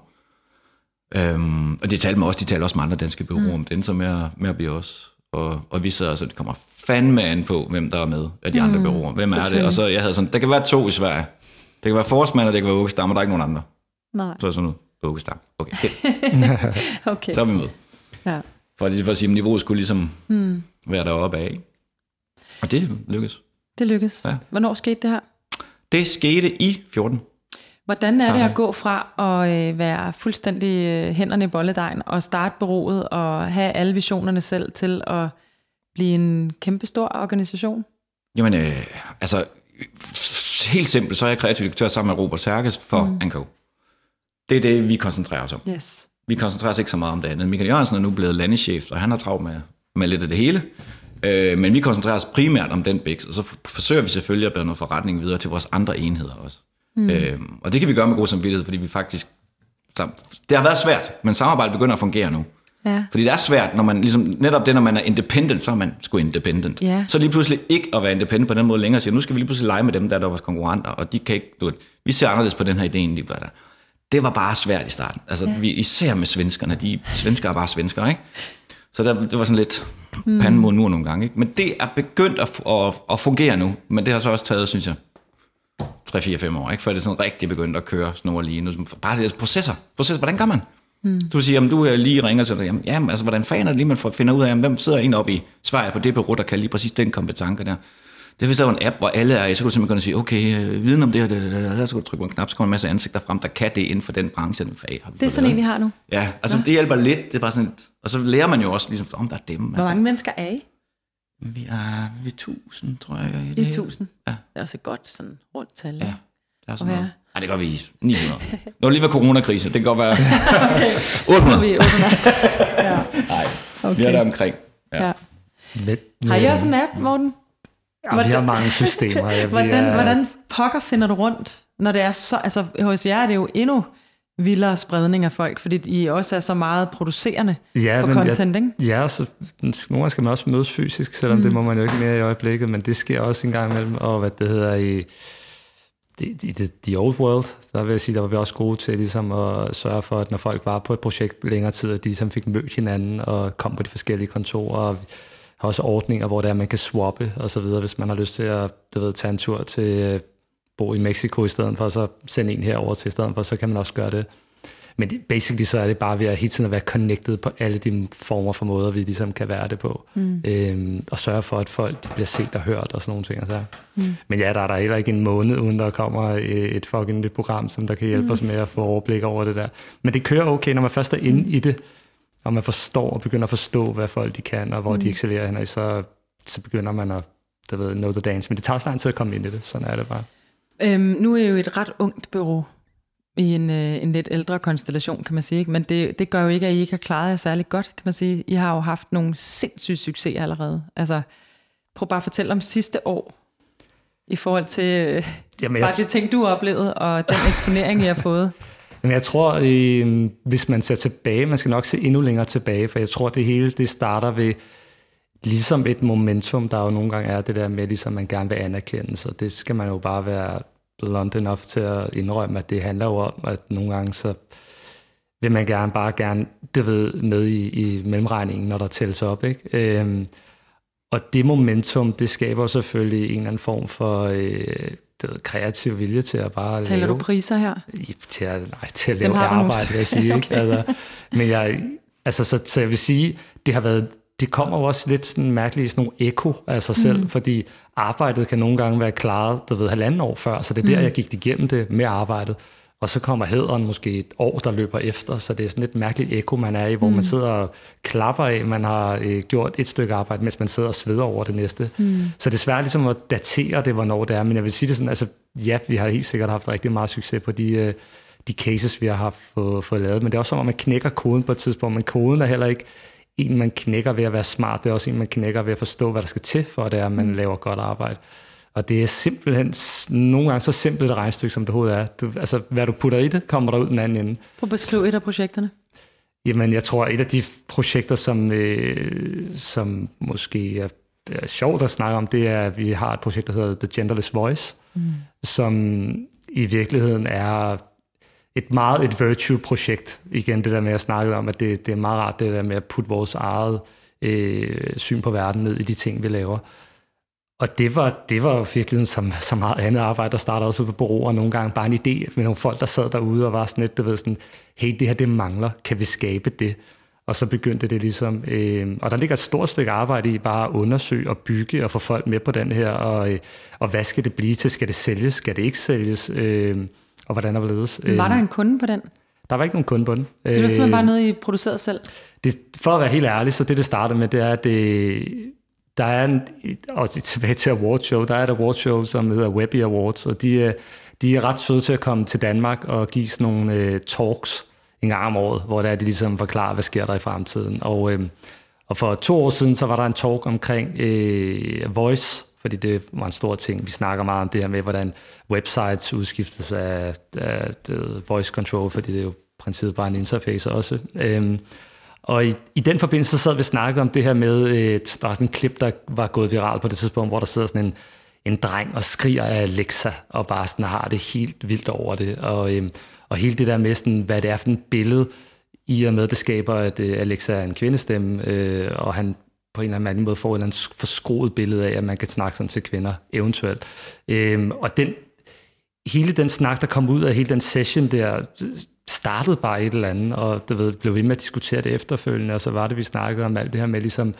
Øhm, og de talte med os, de talte også med andre danske byråer mm. om den, så med, med at blive os. Og, og vi sidder, så det kommer fandme an på, hvem der er med af de andre mm, byråer. Hvem er det? Og så jeg havde sådan, der kan være to i Sverige. Det kan være Forsmand, og det kan være Åke og der er ikke nogen andre. Nej. Så er sådan noget, Åke Stam. Okay. okay. Så er vi med. Ja. For, for at sige, at niveauet skulle ligesom mm. være deroppe af. Og det lykkedes. Det lykkedes. Ja. Hvornår skete det her? Det skete i 14. Hvordan er det at gå fra at øh, være fuldstændig øh, hænderne i bolledejen og starte bureauet og have alle visionerne selv til at blive en kæmpe stor organisation? Jamen, øh, altså, helt simpelt, så er jeg kreativ direktør sammen med Robert Serkes for mm. Anko. Det er det, vi koncentrerer os om. Yes. Vi koncentrerer os ikke så meget om det andet. Michael Jørgensen er nu blevet landeschef, og han har travlt med, med lidt af det hele. Øh, men vi koncentrerer os primært om den bæks, og så forsøger vi selvfølgelig at bære noget forretning videre til vores andre enheder også. Mm. Øh, og det kan vi gøre med god samvittighed, fordi vi faktisk... Det har været svært, men samarbejdet begynder at fungere nu. Ja. Fordi det er svært, når man ligesom, netop det, når man er independent, så er man sgu independent. Ja. Så lige pludselig ikke at være independent på den måde længere, siger, nu skal vi lige pludselig lege med dem, der er der vores konkurrenter, og de kan ikke, du, vi ser anderledes på den her idé, end de gør der. Det var bare svært i starten. Altså, ja. vi, især med svenskerne, de svenskere er bare svenskere, ikke? Så der, det var sådan lidt mm. panden mod nu nogle gange. Ikke? Men det er begyndt at, at, at fungere nu, men det har så også taget, synes jeg, 3-4-5 år, ikke? før det sådan rigtig begyndt at køre snor lige nu. Bare det altså processer. Processer, hvordan gør man? Mm. Du siger, om du lige ringer til dig, jamen, jamen altså, hvordan fanden er det lige, man får, finder ud af, jamen, hvem sidder en oppe i Sverige på det bureau, der kan lige præcis den kompetence der. Det er hvis der er en app, hvor alle er i, så kan du simpelthen sige, okay, øh, viden om det her, det, det, det, der skal du trykke på en knap, så kommer en masse ansigter frem, der kan det inden for den branche, den fag. Har det er sådan en, I har nu? Ja, altså ja. det hjælper lidt, det er bare sådan, og så lærer man jo også, ligesom, om der er dem. Hvor mange mennesker er I? Vi er, vi er tusind, tror jeg. I er tusind? Ja. Det er også et godt sådan rundt tal. Ja, det er sådan noget. Ej, det gør vi 900. Det var lige ved coronakrise, det kan godt være okay. 800. Vi 800. ja. Nej, okay. vi er der omkring. Ja. Ja. Lidt, har I også en app, Morten? Ja, vi har mange systemer. Ja, hvordan, er... hvordan pokker finder du rundt, når det er så... Altså, hos jer er det jo endnu vildere spredning af folk, fordi I også er så meget producerende ja, på content, jeg, ikke? Ja, så nogle gange skal man også mødes fysisk, selvom mm. det må man jo ikke mere i øjeblikket, men det sker også en gang imellem, og hvad det hedder i de, de, de old world, der vil jeg sige, der var vi også gode til ligesom at sørge for, at når folk var på et projekt længere tid, at de ligesom fik mødt hinanden og kom på de forskellige kontorer, og har også ordninger, hvor det er, man kan swappe og så videre, hvis man har lyst til at du ved, tage en tur til øh, bo i Mexico i stedet for, og så sende en herover til i stedet for, så kan man også gøre det. Men basically så er det bare ved at hele tiden at være connected på alle de former for måder, vi ligesom kan være det på. Mm. Øhm, og sørge for, at folk de bliver set og hørt og sådan nogle ting. Altså. Mm. Men ja, der er der heller ikke en måned, uden der kommer et fucking nyt program, som der kan hjælpe mm. os med at få overblik over det der. Men det kører okay, når man først er inde mm. i det, og man forstår og begynder at forstå, hvad folk de kan, og hvor mm. de excellerer hen, så, så begynder man at der ved, know the dance. Men det tager også lang tid at komme ind i det, sådan er det bare. Øhm, nu er jo et ret ungt bureau i en, øh, en lidt ældre konstellation, kan man sige. Ikke? Men det, det gør jo ikke, at I ikke har klaret jer særlig godt, kan man sige. I har jo haft nogle sindssyge succeser allerede. Altså, prøv bare at fortælle om sidste år, i forhold til øh, Jamen, bare jeg... de ting, du har oplevet, og den eksponering, I har fået. Men jeg tror, øh, hvis man ser tilbage, man skal nok se endnu længere tilbage, for jeg tror, det hele det starter ved ligesom et momentum, der jo nogle gange er det der med, ligesom man gerne vil anerkende, så det skal man jo bare være blunt enough til at indrømme, at det handler jo om, at nogle gange så vil man gerne bare gerne, det ved, med i, i mellemregningen, når der tælles op, ikke? Øhm, og det momentum, det skaber selvfølgelig en eller anden form for øh, det ved, kreativ vilje til at bare Taler lave. du priser her? Til at, nej, til at lave arbejde, vil jeg sige. okay. ikke? Altså, men jeg, altså, så, så jeg vil sige, det har været det kommer jo også lidt sådan mærkeligt sådan nogle eko af sig selv, mm. fordi arbejdet kan nogle gange være klaret, du ved, halvanden år før, så det er der, mm. jeg gik igennem det med arbejdet. Og så kommer hederen måske et år, der løber efter, så det er sådan et mærkeligt eko, man er i, hvor mm. man sidder og klapper af, man har øh, gjort et stykke arbejde, mens man sidder og sveder over det næste. Mm. Så det er svært ligesom at datere det, hvornår det er, men jeg vil sige det sådan, altså ja, vi har helt sikkert haft rigtig meget succes på de, øh, de cases, vi har haft fået, fået lavet, men det er også som om, man knækker koden på et tidspunkt, men koden er heller ikke en, man knækker ved at være smart, det er også en, man knækker ved at forstå, hvad der skal til, for at det er, at man mm. laver godt arbejde. Og det er simpelthen nogle gange så simpelt et regnstykke, som det overhovedet er. Du, altså, hvad du putter i det, kommer der ud den anden ende. Prøv at beskrive et af projekterne. Jamen, jeg tror, et af de projekter, som, øh, som måske er, er sjovt at snakke om, det er, at vi har et projekt, der hedder The Genderless Voice, mm. som i virkeligheden er et meget et virtue-projekt. Igen det der med at snakke om, at det, det er meget rart det der med at putte vores eget øh, syn på verden ned i de ting, vi laver. Og det var, det var virkelig som, så meget andet arbejde, der startede også på bureauer nogle gange. Bare en idé med nogle folk, der sad derude og var sådan lidt, du ved sådan, hey, det her det mangler, kan vi skabe det? Og så begyndte det ligesom, øh, og der ligger et stort stykke arbejde i bare at undersøge og bygge og få folk med på den her, og, øh, og hvad skal det blive til? Skal det sælges? Skal det ikke sælges? Øh, og hvordan er det øh, Var der en kunde på den? Der var ikke nogen kunde på den. Så det var simpelthen bare noget, I producerede selv? Det, for at være helt ærlig, så det, det startede med, det er, at det, der er en, og tilbage til awardshow, der er et awardshow, som hedder Webby Awards, og de, de er ret søde til at komme til Danmark og give sådan nogle uh, talks en gang om året, hvor der er, de ligesom forklarer, hvad sker der i fremtiden. Og, uh, og for to år siden, så var der en talk omkring uh, voice, fordi det var en stor ting. Vi snakker meget om det her med, hvordan websites udskiftes af, af, af voice control, fordi det er jo princippet bare en interface også. Uh, og i, i den forbindelse så sad vi og snakkede om det her med, øh, der var sådan en klip, der var gået viral på det tidspunkt, hvor der sidder sådan en, en dreng og skriger af Alexa, og bare sådan har det helt vildt over det. Og, øh, og hele det der med, sådan, hvad det er for et billede, i og med, det skaber, at øh, Alexa er en kvindestemme, øh, og han på en eller anden måde får et eller andet forskroet billede af, at man kan snakke sådan til kvinder, eventuelt. Øh, og den, hele den snak, der kom ud af hele den session der, startede bare et eller andet, og du ved, blev ved med at diskutere det efterfølgende, og så var det, vi snakkede om alt det her med ligesom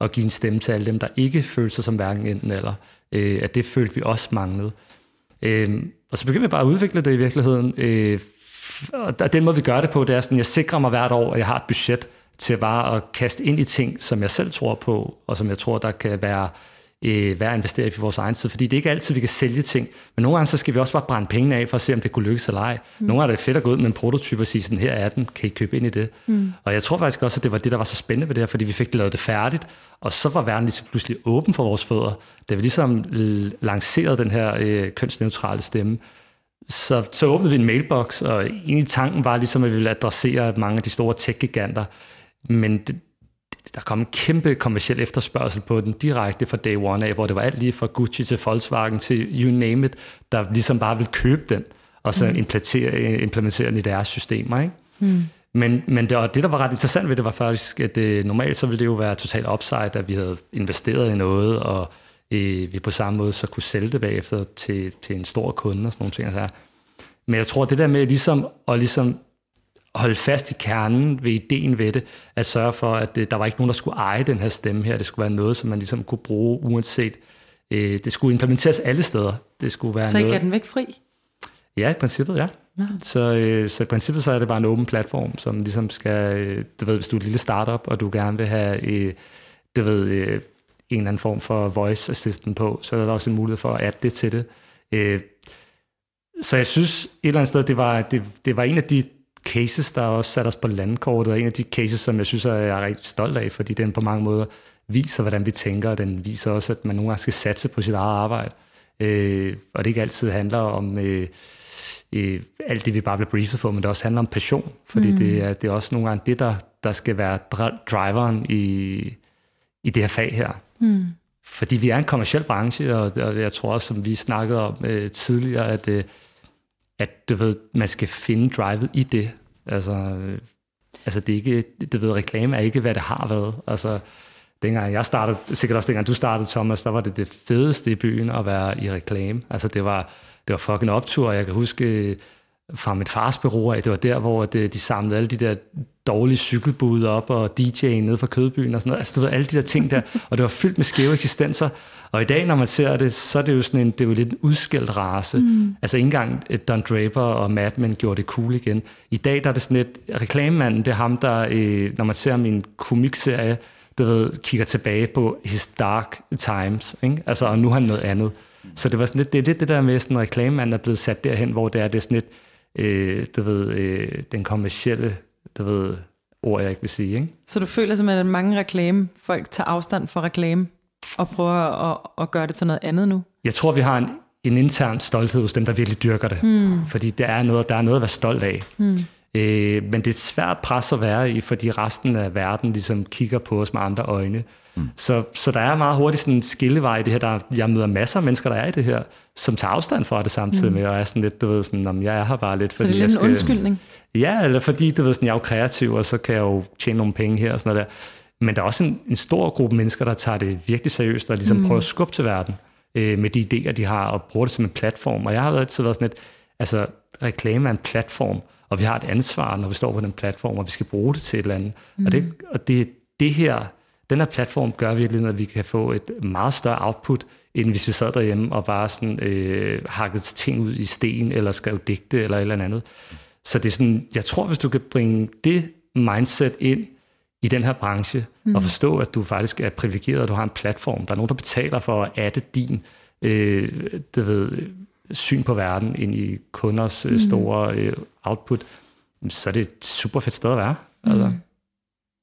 at give en stemme til alle dem, der ikke følte sig som hverken enten eller, øh, at det følte vi også manglede. Øh, og så begyndte vi bare at udvikle det i virkeligheden, øh, og den måde, vi gør det på, det er sådan, jeg sikrer mig hvert år, at jeg har et budget til bare at kaste ind i ting, som jeg selv tror på, og som jeg tror, der kan være øh, værd at investere i vores egen tid, fordi det er ikke altid, vi kan sælge ting, men nogle gange så skal vi også bare brænde pengene af for at se, om det kunne lykkes eller ej. Mm. Nogle gange er det fedt at gå ud med en prototype og sige sådan, her er den, kan I købe ind i det? Mm. Og jeg tror faktisk også, at det var det, der var så spændende ved det her, fordi vi fik det lavet det færdigt, og så var verden ligesom pludselig åben for vores fødder, da vi ligesom lancerede den her øh, kønsneutrale stemme. Så, så åbnede vi en mailbox, og egentlig tanken var ligesom, at vi ville adressere mange af de store tech-giganter, men det, der kom en kæmpe kommersiel efterspørgsel på den direkte fra day one af, hvor det var alt lige fra Gucci til Volkswagen til you name it, der ligesom bare ville købe den, og så mm. implementere, implementere den i deres systemer. Ikke? Mm. Men, men det, og det, der var ret interessant ved det, var faktisk, at det, normalt så ville det jo være totalt upside, at vi havde investeret i noget, og øh, vi på samme måde så kunne sælge det bagefter til, til en stor kunde og sådan nogle ting. Altså. Men jeg tror, det der med ligesom, at ligesom holde fast i kernen ved ideen ved det, at sørge for, at det, der var ikke nogen, der skulle eje den her stemme her. Det skulle være noget, som man ligesom kunne bruge uanset. Øh, det skulle implementeres alle steder. Det skulle være så I gav den væk fri? Ja, i princippet, ja. ja. Så, øh, så i princippet så er det bare en åben platform, som ligesom skal, øh, du ved, hvis du er et lille startup, og du gerne vil have, øh, du ved, øh, en eller anden form for voice assistant på, så er der også en mulighed for at adde det til det. Øh, så jeg synes et eller andet sted, det var, det, det var en af de cases, der også sat os på landkortet, og en af de cases, som jeg synes, jeg er rigtig stolt af, fordi den på mange måder viser, hvordan vi tænker, og den viser også, at man nogle gange skal satse på sit eget arbejde. Øh, og det ikke altid handler om øh, øh, alt det, vi bare bliver briefet på, men det også handler om passion, fordi mm. det, er, det er også nogle gange det, der, der skal være driveren i, i det her fag her. Mm. Fordi vi er en kommersiel branche, og, og jeg tror også, som vi snakkede om øh, tidligere, at øh, at du ved, man skal finde drivet i det. Altså, øh, altså det er ikke, du ved, reklame er ikke, hvad det har været. Altså, dengang jeg startede, sikkert også dengang du startede, Thomas, der var det det fedeste i byen at være i reklame. Altså det var, det var fucking optur, jeg kan huske, øh, fra mit fars bureau af. Det var der, hvor det, de samlede alle de der dårlige cykelbud op, og DJ'en nede fra Kødbyen og sådan noget. Altså, du ved, alle de der ting der, og det var fyldt med skæve eksistenser. Og i dag, når man ser det, så er det jo sådan en, det er jo lidt en udskældt race. Mm. Altså ikke engang Don Draper og Mad Men gjorde det cool igen. I dag, der er det sådan lidt, reklamemanden, det er ham, der, øh, når man ser min komikserie, du ved, kigger tilbage på his dark times, ikke? Altså, og nu har han noget andet. Så det var sådan lidt, det er lidt det der med, sådan reklamemanden er blevet sat derhen, hvor det er, det er sådan lidt, øh, du ved, øh, den kommercielle, du ved, ord, jeg ikke vil sige. Ikke? Så du føler simpelthen, at mange reklame, folk tager afstand fra reklame og prøver at, at gøre det til noget andet nu? Jeg tror, vi har en, en intern stolthed hos dem, der virkelig dyrker det. Hmm. Fordi der er, noget, der er noget at være stolt af. Hmm. Øh, men det er et svært pres at være i, fordi resten af verden ligesom kigger på os med andre øjne. Mm. Så, så der er meget hurtigt sådan en skillevej i det her. Der, jeg møder masser af mennesker, der er i det her, som tager afstand fra det samtidig mm. med, og er sådan lidt, du ved, sådan, om jeg er her bare lidt, fordi så det er lidt jeg skal, en undskyldning? Ja, eller fordi, du ved, sådan, jeg er jo kreativ, og så kan jeg jo tjene nogle penge her og sådan noget der. Men der er også en, en stor gruppe mennesker, der tager det virkelig seriøst, og ligesom mm. prøver at skubbe til verden øh, med de idéer, de har, og bruger det som en platform. Og jeg har altid været sådan lidt, altså reklame er en platform, og vi har et ansvar, når vi står på den platform, og vi skal bruge det til et eller andet. Mm. Og, det, og det, det her, den her platform gør virkelig, at vi kan få et meget større output, end hvis vi sad derhjemme og bare sådan, øh, hakket ting ud i sten, eller skrev digte, eller et eller andet. Så det er sådan, jeg tror, hvis du kan bringe det mindset ind i den her branche, mm. og forstå, at du faktisk er privilegeret, og du har en platform, der er nogen, der betaler for at adde din øh, du ved, syn på verden ind i kunders øh, mm. store øh, output, så er det et super fedt sted at være. Mm. Altså.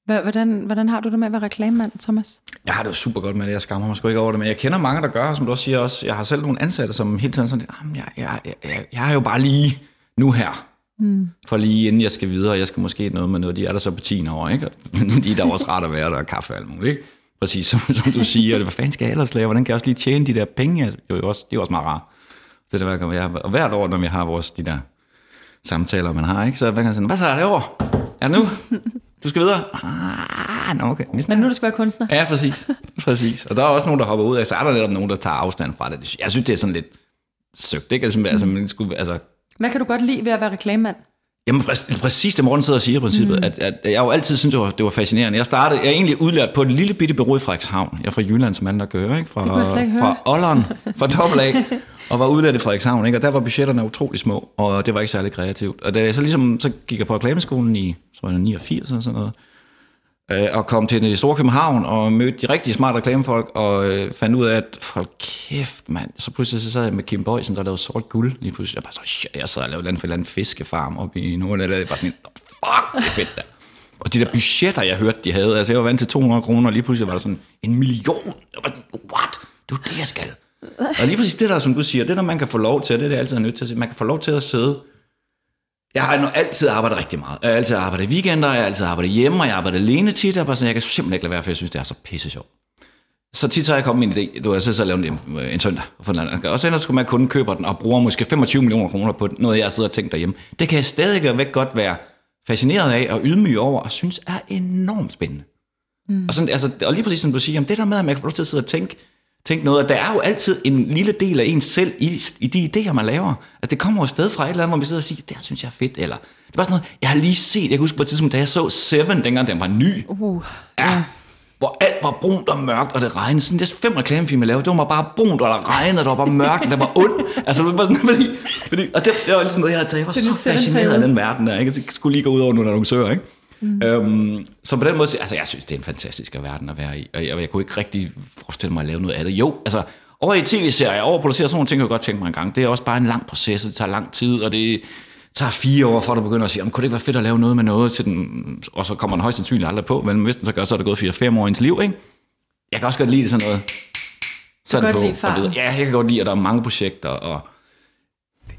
Hvordan, hvordan har du det med at være reklamemand, Thomas? Jeg har det jo super godt med det, jeg skammer mig sgu ikke over det, men jeg kender mange, der gør, som du også siger også, jeg har selv nogle ansatte, som hele tiden sådan, jeg, jeg, jeg, jeg, jeg er jo bare lige nu her, mm. for lige inden jeg skal videre, jeg skal måske noget med noget, de er der så på 10 år, ikke? de er der også ret at være, der er kaffe og alt muligt, ikke? Præcis som, som du siger, hvad fanden skal jeg ellers lave, hvordan kan jeg også lige tjene de der penge, jo, også, det er også meget rart. Så det var, jeg, og hvert år, når vi har vores, de der samtaler, man har, ikke, så hvad kan jeg sige, hvad så er det over? Er det nu? Du skal videre? Ah, no, okay. Men nu du skal være kunstner? Ja, præcis. præcis. Og der er også nogen, der hopper ud af, så er der netop nogen, der tager afstand fra det. Jeg synes, det er sådan lidt søgt, ikke? Altså, altså, man skulle, altså, Hvad kan du godt lide ved at være reklamemand? Jamen præ- præcis det Morten sidder og siger i princippet, mm. at, at jeg jo altid synes det var, det var fascinerende. Jeg startede, jeg er egentlig udlært på et lille bitte bureau i Frederikshavn. Jeg er fra Jylland, som andre gør, ikke? Fra, fra Olleren, fra Dobbelt og var udlært i Frederikshavn, ikke? Og der var budgetterne utrolig små, og det var ikke særlig kreativt. Og da jeg så ligesom, så gik jeg på reklameskolen i, tror jeg, 89 eller sådan noget, øh, og kom til det store København og mødte de rigtig smarte reklamefolk og øh, fandt ud af, at folk kæft mand, så pludselig så sad jeg med Kim Boysen, der lavede sort guld lige pludselig. Jeg bare så, shit, jeg sad og lavede en for en fiskefarm op i Norden, eller bare sådan en, fuck, det er fedt der. Og de der budgetter, jeg hørte, de havde, altså jeg var vant til 200 kroner, og lige pludselig var der sådan en million. Jeg var sådan, what? Det er det, jeg skal. Og lige præcis det der, som du siger, det der, man kan få lov til, det er det, jeg altid er nødt til at sige, man kan få lov til at sidde jeg har altid arbejdet rigtig meget. Jeg har altid arbejdet i weekender, jeg har altid arbejdet hjemme, og jeg arbejder alene tit. Jeg, bare sådan, jeg kan simpelthen ikke lade være, for jeg synes, det er så pisse sjovt. Så tit så har jeg kommet med en idé, du har så lavet en, en søndag. For den og så ender skulle man kun køber den og bruger måske 25 millioner kroner på noget, jeg sidder og tænker derhjemme. Det kan jeg stadig væk godt være fascineret af og ydmyg over, og synes er enormt spændende. Mm. Og, sådan, altså, og lige præcis som du siger, jamen, det der med, at man kan få lov til at sidde og tænke, tænke noget, at der er jo altid en lille del af ens selv i, i de idéer, man laver. Altså det kommer jo sted fra et eller andet, hvor vi sidder og siger, det her synes jeg er fedt, eller det var sådan noget, jeg har lige set, jeg kan huske på et tidspunkt, da jeg så Seven, dengang den var ny, uh, ja, hvor alt var brunt og mørkt, og det regnede. Sådan det fem reklamefilm, jeg lavede, det var bare brunt, og der regnede, og der var bare mørkt, der var ondt. Altså, det var sådan, fordi, fordi, og det, det var ligesom noget, jeg havde taget. Jeg var så fascineret af den verden der, ikke? Jeg skulle lige gå ud over nogle annoncører, ikke? Mm. Øhm, så på den måde, altså jeg synes, det er en fantastisk verden at være i, og jeg, jeg kunne ikke rigtig forestille mig at lave noget af det. Jo, altså over i tv-serier, over producere sådan nogle ting, jeg godt tænke mig en gang. Det er også bare en lang proces, det tager lang tid, og det tager fire år, at du begynder at sige, kunne det ikke være fedt at lave noget med noget til den, og så kommer den højst sandsynligt aldrig på, men hvis den så gør, så er det gået 4-5 år i ens liv, ikke? Jeg kan også godt lide det sådan noget. Så er det på. Og ja, jeg kan godt lide, at der er mange projekter, og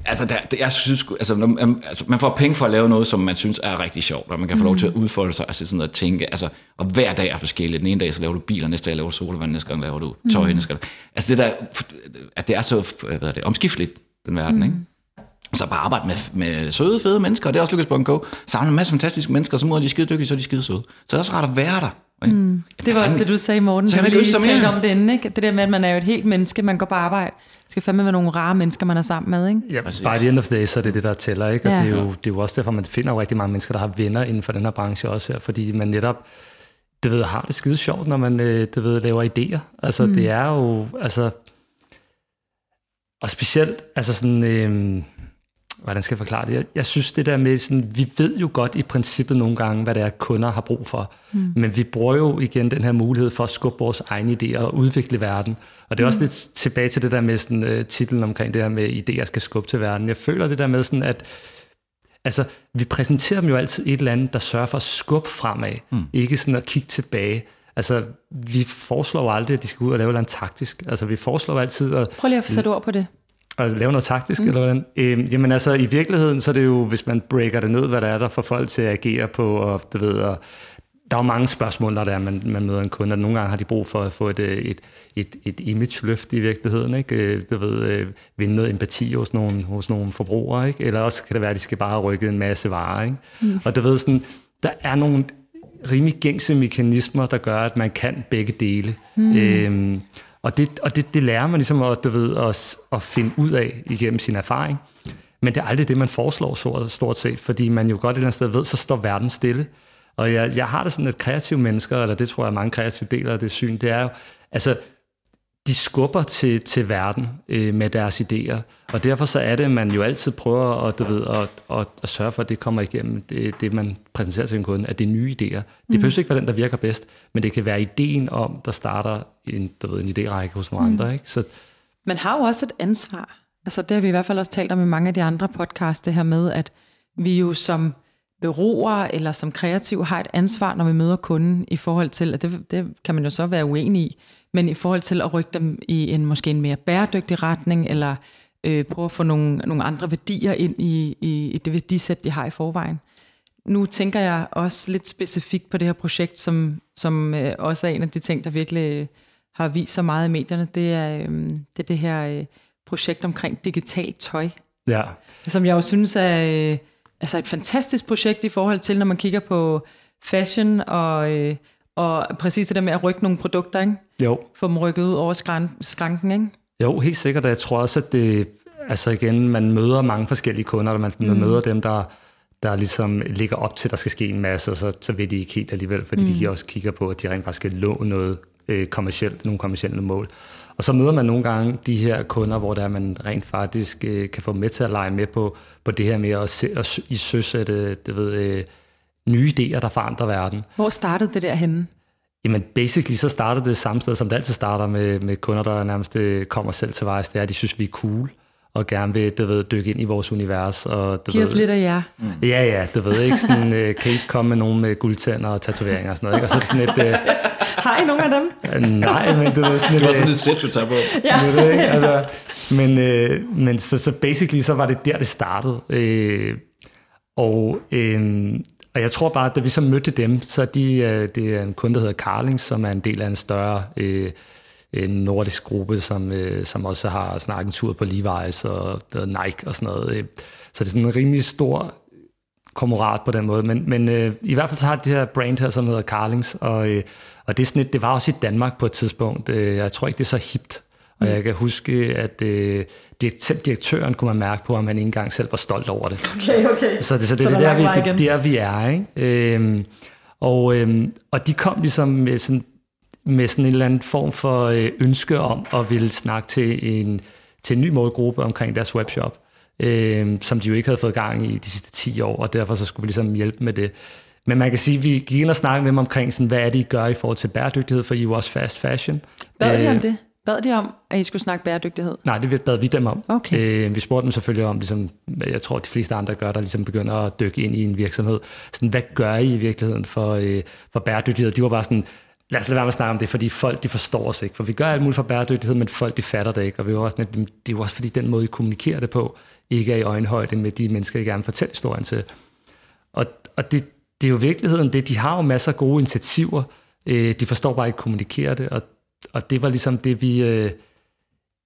altså, der, det, jeg synes, altså, når, altså, man får penge for at lave noget, som man synes er rigtig sjovt, og man kan få lov til at mm. udfolde sig, altså sådan at tænke, altså, og hver dag er forskelligt. Den ene dag, så laver du biler, næste dag laver du solvand, næste gang laver du tøj, mm. næste gang. Altså det der, at det er så, hvad er det, omskifteligt, den verden, mm. ikke? Så bare arbejde med, med søde, fede mennesker, og det er også lykkedes på en go. Samle en masse fantastiske mennesker, så må de skide dygtige, så er de skide søde. Så det er også rart at være der, Ikke? Mm. Det var også det, du sagde, Morten. Så kan man sig talte mere. om det inden, ikke? Det der med, at man er jo et helt menneske, man går på arbejde. Det skal fandme være nogle rare mennesker, man er sammen med, ikke? Ja, Præcis. by the end of the day, så er det det, der tæller, ikke? Og Ja. det, er jo, det er jo også derfor, man finder jo rigtig mange mennesker, der har venner inden for den her branche også her, fordi man netop, det ved, har det skide sjovt, når man, øh, det ved, laver idéer. Altså, mm. det er jo, altså, og specielt, altså sådan, øh, hvordan skal jeg forklare det? Jeg, jeg synes det der med, sådan, vi ved jo godt i princippet nogle gange, hvad det er, kunder har brug for. Mm. Men vi bruger jo igen den her mulighed for at skubbe vores egne idéer og udvikle verden. Og det er også lidt tilbage til det der med sådan, uh, titlen omkring det her med, idéer skal skubbe til verden. Jeg føler det der med sådan, at altså, vi præsenterer dem jo altid et eller andet, der sørger for at skubbe fremad. Mm. Ikke sådan at kigge tilbage. Altså, vi foreslår aldrig, at de skal ud og lave noget taktisk. Altså, vi foreslår altid at Prøv lige at sat ord på det. At lave noget taktisk, mm. eller hvordan? Øhm, jamen altså, i virkeligheden, så er det jo, hvis man breaker det ned, hvad der er der for folk til at agere på, og du ved, og der er jo mange spørgsmål, når der er, man, man møder en kunde, og nogle gange har de brug for at få et, øh, et, et, et image-løft i virkeligheden, ikke? Øh, Du ved, øh, vinde noget empati hos nogle, hos nogle forbrugere, ikke? Eller også kan det være, at de skal bare have rykket en masse varer, ikke? Mm. Og du ved sådan, der er nogle rimelig gængse mekanismer, der gør, at man kan begge dele. Mm. Øhm, og det, og det, det lærer man ligesom at, du ved, at, at finde ud af igennem sin erfaring. Men det er aldrig det, man foreslår stort, stort set, fordi man jo godt et eller andet sted ved, så står verden stille. Og jeg, jeg har det sådan, at kreative mennesker, eller det tror jeg mange kreative deler af det syn, det er jo, altså, de skubber til, til verden øh, med deres idéer. Og derfor så er det, at man jo altid prøver at, du ved, at, at, at sørge for, at det kommer igennem det, det, man præsenterer til en kunde, at det er nye idéer. Det behøver ikke være den, der virker bedst, men det kan være ideen om, der starter en, du ved, en idérække hos nogle andre. Ikke? Så Man har jo også et ansvar. Altså det har vi i hvert fald også talt om i mange af de andre podcasts, det her med, at vi jo som bureauer eller som kreativ har et ansvar, når vi møder kunden i forhold til, at det, det kan man jo så være uenig i, men i forhold til at rykke dem i en måske en mere bæredygtig retning, eller øh, prøve at få nogle, nogle andre værdier ind i, i, i det værdisæt, de har i forvejen. Nu tænker jeg også lidt specifikt på det her projekt, som, som øh, også er en af de ting, der virkelig øh, har vist så meget i medierne. Det er øh, det, er det her øh, projekt omkring digitalt tøj, ja, som jeg jo synes er øh, altså et fantastisk projekt i forhold til, når man kigger på fashion og, øh, og præcis det der med at rykke nogle produkter, ikke? jo, få dem rykket ud over skran- skranken. Ikke? Jo, helt sikkert. Jeg tror også, at det, altså igen, man møder mange forskellige kunder, og man mm. møder dem, der, der ligesom ligger op til, at der skal ske en masse, og så, så ved de ikke helt alligevel, fordi mm. de også kigger på, at de rent faktisk skal lå noget øh, kommercielt, nogle kommercielle mål. Og så møder man nogle gange de her kunder, hvor der man rent faktisk øh, kan få med til at lege med på, på det her med at, se, at i søsætte det ved, øh, nye idéer, der forandrer verden. Hvor startede det der henne? Jamen basically så starter det samme sted, som det altid starter med, med kunder, der nærmest øh, kommer selv til vejs. Det er, at de synes, vi er cool og gerne vil du ved, dykke ind i vores univers. Og, du Giv os ved, lidt af jer. Ja, ja, du ved ikke sådan, øh, kan I ikke komme med nogen med guldtænder og tatoveringer og sådan noget, ikke? Og så er det sådan et, øh, Har I nogle af dem? øh, nej, men du ved sådan et, Det var sådan øh, et sæt, du tager på. Ja. Det, ikke? Altså, men øh, men så, så basically, så var det der, det startede. Øh, og, øh, og jeg tror bare, at da vi så mødte dem, så de, øh, det er en kunde, der hedder Carling, som er en del af en større øh, en nordisk gruppe, som, øh, som også har snakket en tur på Levi's og der Nike og sådan noget. Øh, så det er sådan en rimelig stor kommerat på den måde. Men, men øh, i hvert fald så har de her brand her, som hedder Carlings, og, øh, og det, er sådan et, det var også i Danmark på et tidspunkt. Øh, jeg tror ikke, det er så hipt. Og jeg kan huske, at øh, det, selv direktøren kunne man mærke på, at han ikke engang selv var stolt over det. Okay, okay. Så det, så det, Så det, der er er der, vi, det, der, vi er. Ikke? Øhm, og, øhm, og de kom ligesom med sådan, med sådan en eller anden form for øh, ønske om at ville snakke til en, til en ny målgruppe omkring deres webshop, øhm, som de jo ikke havde fået gang i de sidste 10 år, og derfor så skulle vi ligesom hjælpe med det. Men man kan sige, at vi gik ind og snakkede med dem omkring, sådan, hvad er det, I gør i forhold til bæredygtighed, for I er jo også fast fashion. Bad de Øh, om det? Bad de om, at I skulle snakke bæredygtighed? Nej, det bad vi dem om. Okay. Øh, vi spurgte dem selvfølgelig om, ligesom, hvad jeg tror, de fleste andre gør, der ligesom begynder at dykke ind i en virksomhed. Sådan, hvad gør I i virkeligheden for, øh, for bæredygtighed? De var bare sådan, lad os lade være med at snakke om det, fordi folk de forstår os ikke. For vi gør alt muligt for bæredygtighed, men folk de fatter det ikke. Og vi var også sådan, det er jo også fordi, den måde, I kommunikerer det på, ikke er i øjenhøjde med de mennesker, I gerne vil fortælle historien til. Og, og det, det er jo virkeligheden det. De har jo masser af gode initiativer. Øh, de forstår bare ikke at kommunikere det, og, og det var ligesom det, vi, øh,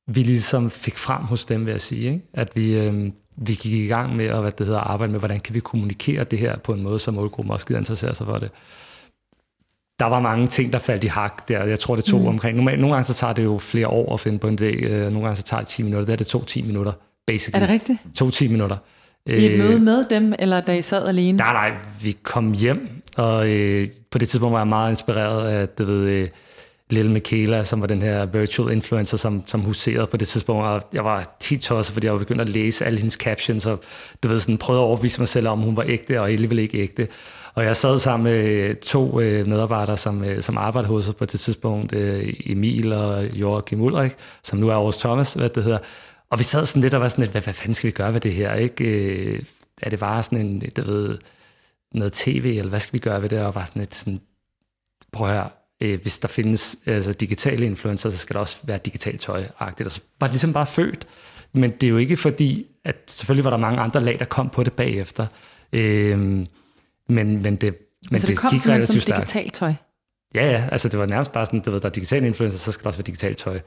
vi ligesom fik frem hos dem, vil jeg sige. Ikke? At vi, øh, vi gik i gang med at hvad det hedder, arbejde med, hvordan kan vi kommunikere det her på en måde, så målgruppen også gider interessere sig for det. der var mange ting, der faldt i hak der. Jeg tror, det tog mm. omkring... Nogle, nogle gange så tager det jo flere år at finde på en dag. Øh, nogle gange så tager det 10 minutter. Der er det to 10 minutter, basically. Er det rigtigt? To 10 minutter. I et møde med dem, eller da I sad alene? Nej, nej, vi kom hjem, og øh, på det tidspunkt var jeg meget inspireret af, du ved, øh, Lille Michaela, som var den her virtual influencer, som, som huserede på det tidspunkt, og jeg var helt tosset, fordi jeg var begyndt at læse alle hendes captions, og du ved, sådan, prøvede at overbevise mig selv om, hun var ægte, og alligevel ikke ægte. Og jeg sad sammen med øh, to øh, medarbejdere, som, øh, som arbejdede hos os på det tidspunkt, Emil og Joachim Ulrik, som nu er Aarhus Thomas, hvad det hedder. Og vi sad sådan lidt og var sådan lidt, hvad, hvad fanden skal vi gøre ved det her? Ikke? Er det bare sådan en, du ved, noget tv, eller hvad skal vi gøre ved det? Og var sådan lidt sådan, prøv at høre, øh, hvis der findes altså, digitale influencer, så skal der også være digitalt tøj-agtigt. Og så var det ligesom bare født. Men det er jo ikke fordi, at selvfølgelig var der mange andre lag, der kom på det bagefter. Øh, men, men det, men altså, det, det kom gik relativt som digitalt tøj? Ja, ja, altså det var nærmest bare sådan, du ved, der er digitale influencer, så skal der også være digitalt tøj.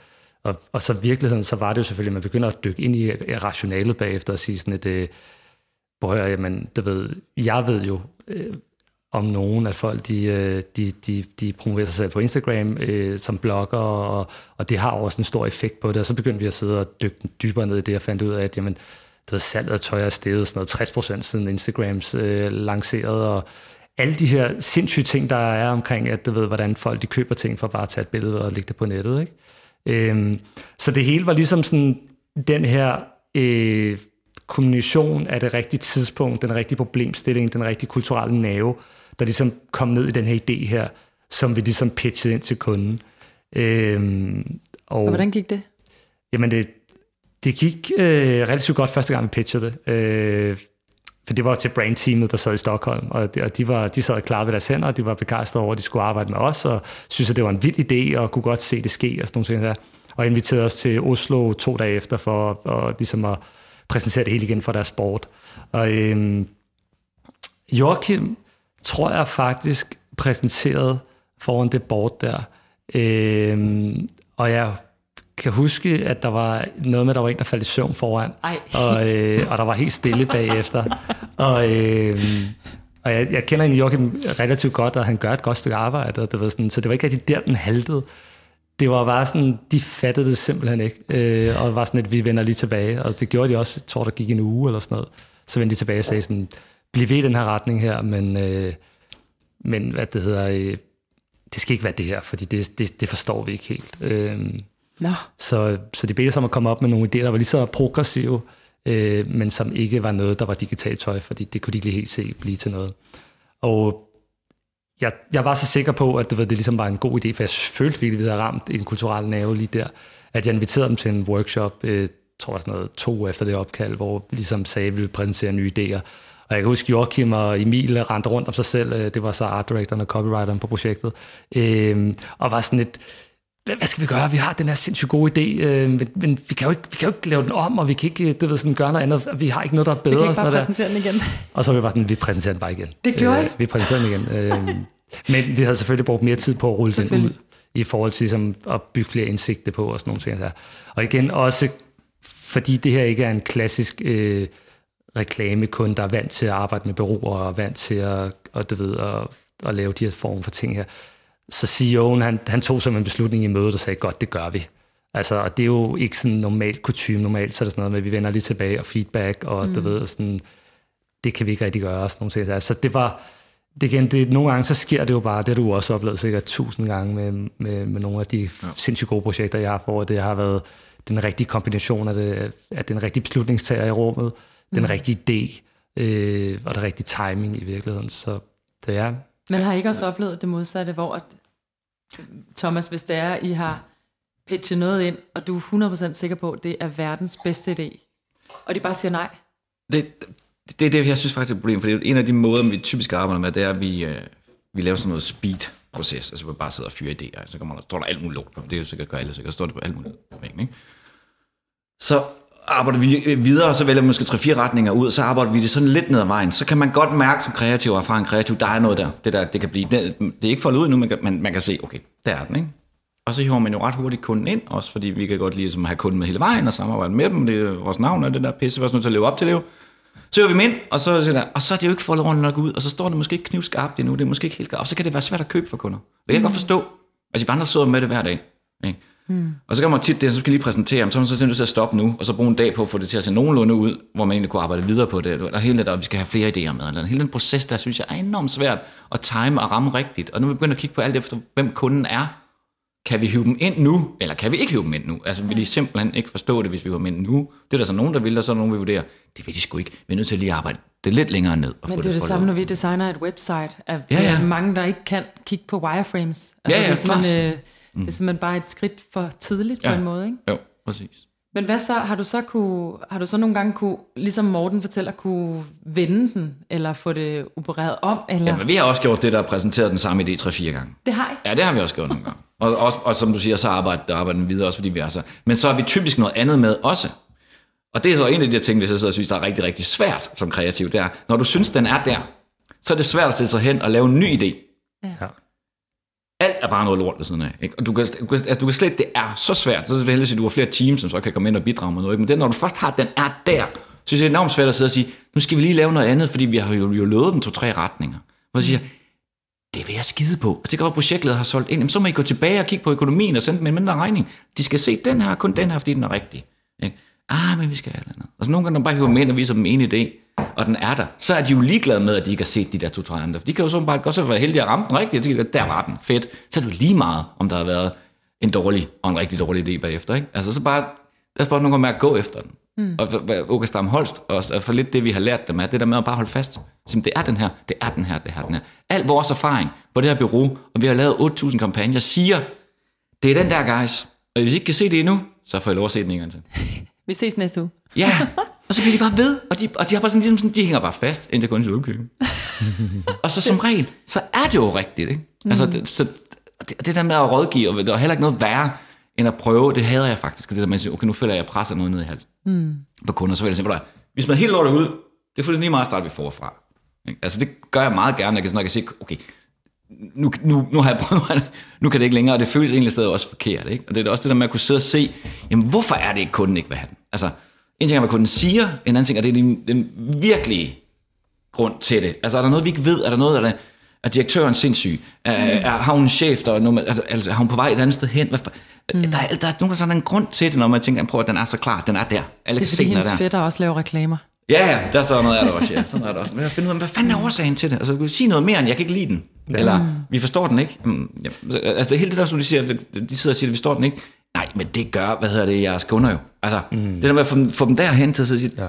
Og, og så i virkeligheden, så var det jo selvfølgelig, at man begynder at dykke ind i rationalet bagefter og sige sådan et, øh, prøv jamen, du ved, jeg ved jo, øh, om nogen, at folk de, øh, de, de, de promoverer sig selv på Instagram øh, som blogger, og, og det har også en stor effekt på det. Og så begyndte vi at sidde og dykke dybere ned i det, og fandt ud af, at jamen, det var salget af tøj er steget sådan noget 60% siden Instagrams øh, lanceret, og alle de her sindssyge ting, der er omkring, at du ved, hvordan folk de køber ting for bare at tage et billede og lægge det på nettet. Ikke? Øhm, så det hele var ligesom sådan den her øh, kommunikation af det rigtige tidspunkt, den rigtige problemstilling, den rigtige kulturelle nerve, der ligesom kom ned i den her idé her, som vi ligesom pitchede ind til kunden. Øhm, og, og hvordan gik det? Jamen det, det gik øh, relativt godt første gang, vi pitchede det. Øh, for det var til brandteamet, der sad i Stockholm, og de, og de, var, de sad klar ved deres hænder, og de var begejstrede over, at de skulle arbejde med os, og synes, at det var en vild idé, og kunne godt se det ske, og sådan nogle ting der. Og inviterede os til Oslo to dage efter, for at, ligesom at præsentere det hele igen for deres sport. Og øhm, Joachim, tror jeg faktisk, præsenterede foran det board der. Øhm, og jeg kan huske, at der var noget med, at der var en, der faldt i søvn foran. Ej. Og, øh, og der var helt stille bagefter. og øh, og jeg, jeg kender egentlig Joachim relativt godt, og han gør et godt stykke arbejde. Og det var sådan, så det var ikke rigtig der, den haltede. Det var bare sådan, de fattede det simpelthen ikke. Øh, og var sådan, at vi vender lige tilbage. Og det gjorde de også, jeg tror, der gik en uge eller sådan noget. Så vendte de tilbage og sagde sådan, bliv ved i den her retning her, men, øh, men hvad det hedder, øh, det skal ikke være det her, fordi det, det, det forstår vi ikke helt. Øh, Nå. Så, så de bedte sig om at komme op med nogle idéer, der var lige så progressive, øh, men som ikke var noget, der var digitalt tøj, fordi det kunne de ikke lige helt se blive til noget. Og jeg, jeg var så sikker på, at det, det ligesom var en god idé, for jeg følte virkelig, at vi havde ramt en kulturel nerve lige der, at jeg inviterede dem til en workshop, øh, tror jeg sådan noget, to efter det opkald, hvor vi ligesom sagde, at vi ville præsentere nye idéer. Og jeg kan huske, Joachim og Emil rendte rundt om sig selv. Øh, det var så art directoren og copywriteren på projektet. Øh, og var sådan et, hvad skal vi gøre? Vi har den her sindssygt gode idé, øh, men, men vi, kan jo ikke, vi kan jo ikke lave den om, og vi kan ikke det ved, sådan, gøre noget andet. Vi har ikke noget, der er bedre. Vi kan ikke bare præsentere den igen. Og så var vi bare sådan, vi præsenterer den bare igen. Det gjorde øh, Vi præsenterer den igen. Øh, men vi havde selvfølgelig brugt mere tid på at rulle den ud, i forhold til ligesom, at bygge flere indsigter på og sådan nogle ting. Og igen også, fordi det her ikke er en klassisk øh, reklamekunde, der er vant til at arbejde med bureauer og vant til at, og, du ved, at, at lave de her former for ting her, så CEO'en, han, han tog som en beslutning i mødet og sagde, godt, det gør vi. Altså, og det er jo ikke sådan normalt kutume. Normalt så er det sådan noget med, at vi vender lige tilbage og feedback, og mm. du ved, sådan, det kan vi ikke rigtig gøre. Sådan nogle ting. Så det var, det igen, det, nogle gange så sker det jo bare, det har du også oplevet sikkert tusind gange med, med, med nogle af de ja. sindssygt gode projekter, jeg har hvor det har været den rigtige kombination af, det, af den rigtige beslutningstager i rummet, mm. den rigtige idé, øh, og den rigtige timing i virkeligheden. Så det er, men har I ikke også oplevet det modsatte, hvor at, Thomas, hvis det er, I har pitchet noget ind, og du er 100% sikker på, at det er verdens bedste idé, og de bare siger nej? Det, det er det, jeg synes faktisk er et problem, for en af de måder, vi typisk arbejder med, det er, at vi, øh, vi laver sådan noget speed-proces, altså vi bare sidder og fyrer idéer, så kommer der, står der alt muligt lort på, det er jo sikkert gør alle sikkert, står det på alt muligt på ikke? Så arbejder vi videre, så vælger vi måske tre fire retninger ud, så arbejder vi det sådan lidt ned ad vejen. Så kan man godt mærke som kreativ og erfaren kreativ, der er noget der. Det, der, det kan blive, det, det er ikke foldet ud nu, men man, man kan se, okay, der er den, ikke? Og så hiver man jo ret hurtigt kunden ind, også fordi vi kan godt lide ligesom at have kunden med hele vejen og samarbejde med dem. Det er vores navn og det der pisse, vi er også nødt til at leve op til det jo. Så er vi dem ind, og så, så der, og så er det jo ikke foldet ordentligt nok ud, og så står det måske ikke knivskarpt endnu, det er måske ikke helt skarpt, og så kan det være svært at købe for kunder. Det kan jeg godt forstå. Altså, vi andre sidder med det hver dag. Ikke? Mm. Og så kan man tit det, så skal lige præsentere dem, så er man så simpelthen til at stoppe nu, og så bruge en dag på at få det til at se nogenlunde ud, hvor man egentlig kunne arbejde videre på det. Der er hele det, der, vi skal have flere idéer med. Eller hele den proces, der synes jeg er enormt svært at time og ramme rigtigt. Og nu er vi begyndt at kigge på alt efter, hvem kunden er. Kan vi hive dem ind nu, eller kan vi ikke hive dem ind nu? Altså, vil de simpelthen ikke forstå det, hvis vi var med nu? Det er der så nogen, der vil, og så er der nogen, der vil vurdere. Det vil de sgu ikke. Vi er nødt til at lige arbejde det lidt længere ned. Og Men få det er det foldet samme, når vi designer et website. At Ja, ja. Mange, der ikke kan kigge på wireframes. Altså, Ja, ja, det, er simpelthen, øh, det er simpelthen bare et skridt for tidligt på Ja. en måde. Ikke? Jo, præcis. Men hvad så? Har du så, kunne, har du så nogle gange kunne, ligesom Morten fortæller, kunne vende den, eller få det opereret om? Eller? Ja, men vi har også gjort det, der præsenteret den samme idé 3-4 gange. det har I. Ja, det har vi også gjort nogle gange. Og, også, og som du siger, så arbejder, arbejder den videre, også fordi vi er så. Men så har vi typisk noget andet med også. Og det er så en af de ting, hvis jeg sidder og synes, der er rigtig, rigtig svært som kreativ, det er, når du synes, den er der, så er det svært at sætte sig hen og lave en ny idé. Ja. Alt er bare noget lort ved siden af. Ikke? Og du kan, du, kan, altså, du kan slet, det er så svært. Så vil jeg hellere sige, at du har flere teams, som så kan komme ind og bidrage med noget. Ikke? Men det, når du først har, den er der, så synes jeg, det er enormt svært at sidde og sige, nu skal vi lige lave noget andet, fordi vi har jo, jo lovet dem to-tre retninger. Hvor jeg siger, det vil jeg skide på. Og det kan at projektleder har solgt ind. Jamen, så må I gå tilbage og kigge på økonomien og sende dem en mindre regning. De skal se den her, kun den her, fordi den er rigtig. Ikke? Ah, men vi skal have noget. andet. Og så nogle gange, når man bare hiver dem ind og viser dem en idé, og den er der, så er de jo ligeglade med, at de ikke har set de der to-tre andre. For de kan jo så bare godt så være heldige at ramme den rigtigt, de, der var den, fedt. Så er det jo lige meget, om der har været en dårlig og en rigtig dårlig idé bagefter. Ikke? Altså så bare, der er gange med at gå efter den. Mm. Og Åke Stam Holst, og for lidt det, vi har lært dem, er det der med at bare holde fast. Så det er den her, det er den her, det er den her. Al vores erfaring på det her bureau, og vi har lavet 8.000 kampagner, siger, det er den der, guys. Og hvis I ikke kan se det endnu, så får I lov at se den en gang til. Vi ses næste uge. Ja, og så bliver de bare ved, og de, og de har bare sådan, ligesom sådan, de hænger bare fast, indtil kunden siger, okay. og så som regel, så er det jo rigtigt, ikke? Altså, det, så, det, det der med at rådgive, og der er heller ikke noget værre, end at prøve, det hader jeg faktisk, det der med at sige, okay, nu føler jeg, at jeg presser noget ned i halsen mm. på kunder, så vil jeg sige, "Ved du hvad, vi smider helt lortet ud, det er fuldstændig lige meget at starte forfra. Ikke? Altså, det gør jeg meget gerne, jeg kan, sådan, jeg kan sige, okay, nu, nu, nu har jeg prøvet, nu kan det ikke længere, og det føles egentlig stadig også forkert. Ikke? Og det er også det der med at kunne sidde og se, jamen hvorfor er det ikke kunden ikke vil have den? Altså, en ting er, hvad kunden siger, en anden ting er, det er den, den virkelige grund til det. Altså, er der noget, vi ikke ved? Er der noget, der er direktøren sindssyg? Er, er, har hun en chef, der er, nummer, er, altså, har hun på vej et andet sted hen? Hvad, for- der, er, der er nogle sådan en grund til det, når man tænker, prøv at den er så klar, den er der. Alle Det er fordi, er hendes der. fætter også laver reklamer. Ja, ja, der er sådan noget af det også, ja. Sådan er det også. Men jeg finder ud af, hvad fanden er årsagen til det? Altså, du kan sige noget mere, end jeg kan ikke lide den. Ja. Eller, vi forstår den ikke. Mm, ja, altså, hele det der, som de siger, de sidder og siger, vi forstår den ikke. Nej, men det gør, hvad hedder det, jeres kunder jo. Altså, mm. det der med at få, dem- få dem derhen til at sige, Ja.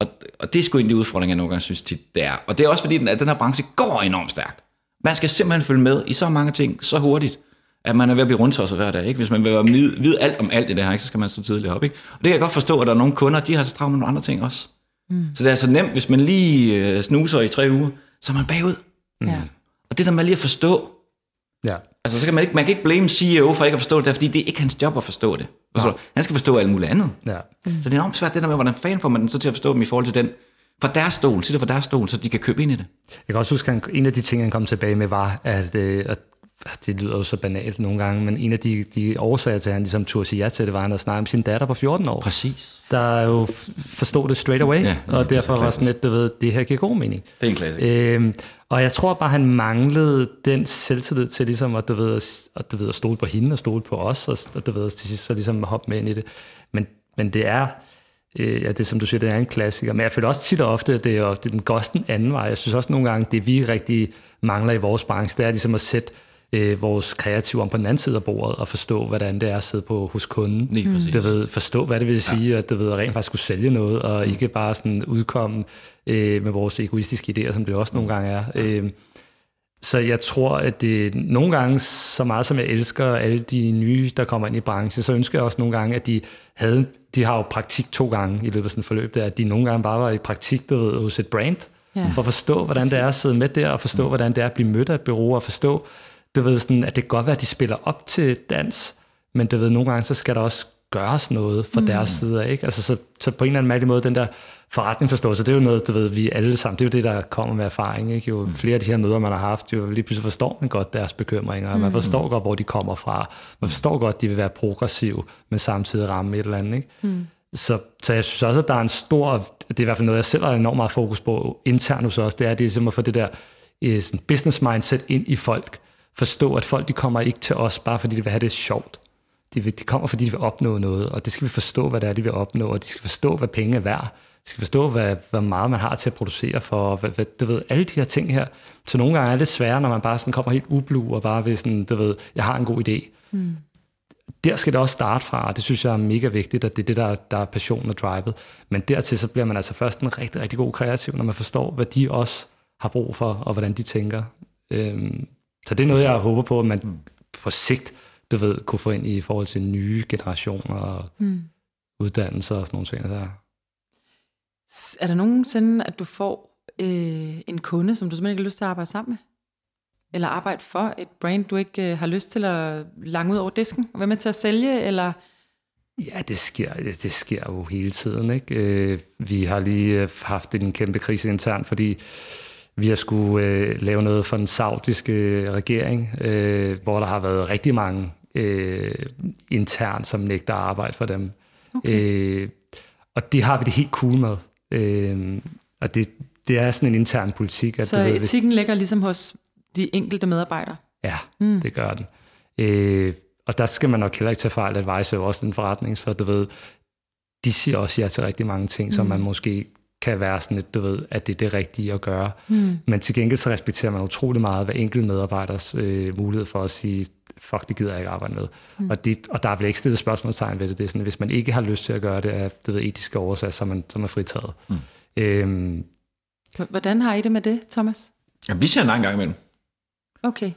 og, og det er sgu en af de udfordringer, jeg nogle gange synes tit, det er. Og det er også fordi, den, at den her branche går enormt stærkt. Man skal simpelthen følge med i så mange ting, så hurtigt, at man er ved at blive rundtosset hver dag. Ikke? Hvis man vil vide, vide alt om alt i det her, ikke? så skal man stå tidligt op. Ikke? Og det kan jeg godt forstå, at der er nogle kunder, de har så travlt med nogle andre ting også. Mm. Så det er så nemt, hvis man lige øh, snuser i tre uger, så er man bagud. Ja. Og det der med lige at forstå, Ja. altså så kan man ikke, man kan ikke blame CEO for ikke at forstå det, fordi det er ikke hans job at forstå det. Forstår du? Han skal forstå alt muligt andet. ja. Så det er enormt svært, det der med, hvordan fanden får man den så til at forstå dem i forhold til den, fra deres stol, sig det fra deres stol, så de kan købe ind i det. Jeg kan også huske, at en af de ting, han kom tilbage med, var, at, øh, at det lyder jo så banalt nogle gange, men en af de, de årsager til, at han ligesom turde sige ja til det, var, at han snakket med sin datter på 14 år. Præcis. Der jo forstod det straight away, Ja, ja, og det er derfor så var sådan lidt, du ved, det her giver god mening. Det er en klassiker. Øhm, og jeg tror bare, han manglede den selvtillid til ligesom at, du ved, at, at, du ved, at stole på hende og stole på os, og, og du ved, til sidst så ligesom hoppe med ind i det. Men, men det er, øh, ja, det som du siger, det er en klassiker. Men jeg føler også tit og ofte, at det er, det er den går den anden vej. Jeg synes også nogle gange, det vi rigtig mangler i vores branche, det er ligesom at sætte øh, vores kreative om på den anden side af bordet og forstå, hvordan det er at sidde på hos kunden. Lige præcis. Du ved, forstå, hvad det vil sige, at du ved, rent faktisk skulle sælge noget, og ikke bare sådan udkomme øh, med vores egoistiske idéer, som det også nogle gange er. Øh, så jeg tror, at det nogle gange, så meget som jeg elsker alle de nye, der kommer ind i branchen, så ønsker jeg også nogle gange, at de havde, de har jo praktik to gange i løbet af sådan et forløb, der, at de nogle gange bare var i praktik, du ved, hos et brand, Ja. ja. for at forstå, hvordan det er at sidde med der, og forstå, hvordan det er at blive mødt af et bureau, og forstå, du ved, sådan, at det kan godt være, at de spiller op til dans, men du ved, nogle gange, så skal der også gøres noget fra mm. deres side ikke? Altså, så, så på en eller anden mærkelig måde, den der forretningsforståelse, det er jo noget, du ved, vi alle sammen, det er jo det, der kommer med erfaring, ikke? Jo flere af de her møder, man har haft, jo lige pludselig forstår man godt deres bekymringer, mm. man forstår godt, hvor de kommer fra, man forstår godt, de vil være progressive, men samtidig ramme et eller andet, ikke? Mm. Så, så jeg synes også, at der er en stor, det er i hvert fald noget, jeg selv har enormt meget fokus på internt hos os, det er, det er ligesom at få det der øh, sådan business mindset ind i folk. Forstå, at folk de kommer ikke til os, bare fordi de vil have det sjovt. De, vil, de kommer, fordi de vil opnå noget, og det skal vi forstå, hvad det er, de vil opnå, og de skal forstå, hvad penge er værd. De skal forstå, hvad, hvor meget man har til at producere for, hvad, hvad, du ved, alle de her ting her. Så nogle gange er det svært, når man bare sådan kommer helt ublu, og bare vil sådan, du ved, jeg har en god idé. Mm. Der skal det også starte fra, og det synes jeg er mega vigtigt, at det er det, der, der er passion og drivet. Men dertil så bliver man altså først en rigtig, rigtig god kreativ, når man forstår, hvad de også har brug for, og hvordan de tænker. Øhm, så det er noget, jeg håber på, at man på sigt, du ved, kunne få ind i forhold til nye generationer og mm. uddannelser og sådan nogle ting. Der. Er der nogensinde, at du får øh, en kunde, som du simpelthen ikke har lyst til at arbejde sammen med? Eller arbejde for et brand, du ikke øh, har lyst til at lange ud over disken? Og være med til at sælge, eller... Ja, det sker, det, det sker jo hele tiden. Ikke? Øh, vi har lige øh, haft en kæmpe krise internt, fordi vi har skulle øh, lave noget for den saudiske regering, øh, hvor der har været rigtig mange øh, internt, som nægter at arbejde for dem. Okay. Øh, og det har vi det helt cool med. Øh, og det, det er sådan en intern politik. At Så ved, etikken ligger ligesom hos de enkelte medarbejdere? Ja, mm. det gør den. Øh, og der skal man nok heller ikke tage fejl, at Vejse er også en forretning, så du ved, de siger også ja til rigtig mange ting, mm. som man måske kan være sådan lidt, du ved, at det er det rigtige at gøre. Mm. Men til gengæld så respekterer man utrolig meget hver enkelt medarbejders øh, mulighed for at sige, fuck, det gider jeg ikke arbejde med. Mm. Og, det, og der er vel ikke stillet spørgsmålstegn ved det. Det er sådan, hvis man ikke har lyst til at gøre det af det ved, etiske årsager, så er man, så er man fritaget. Mm. Øhm, Hvordan har I det med det, Thomas? Ja, vi siger nej en gang imellem. Okay.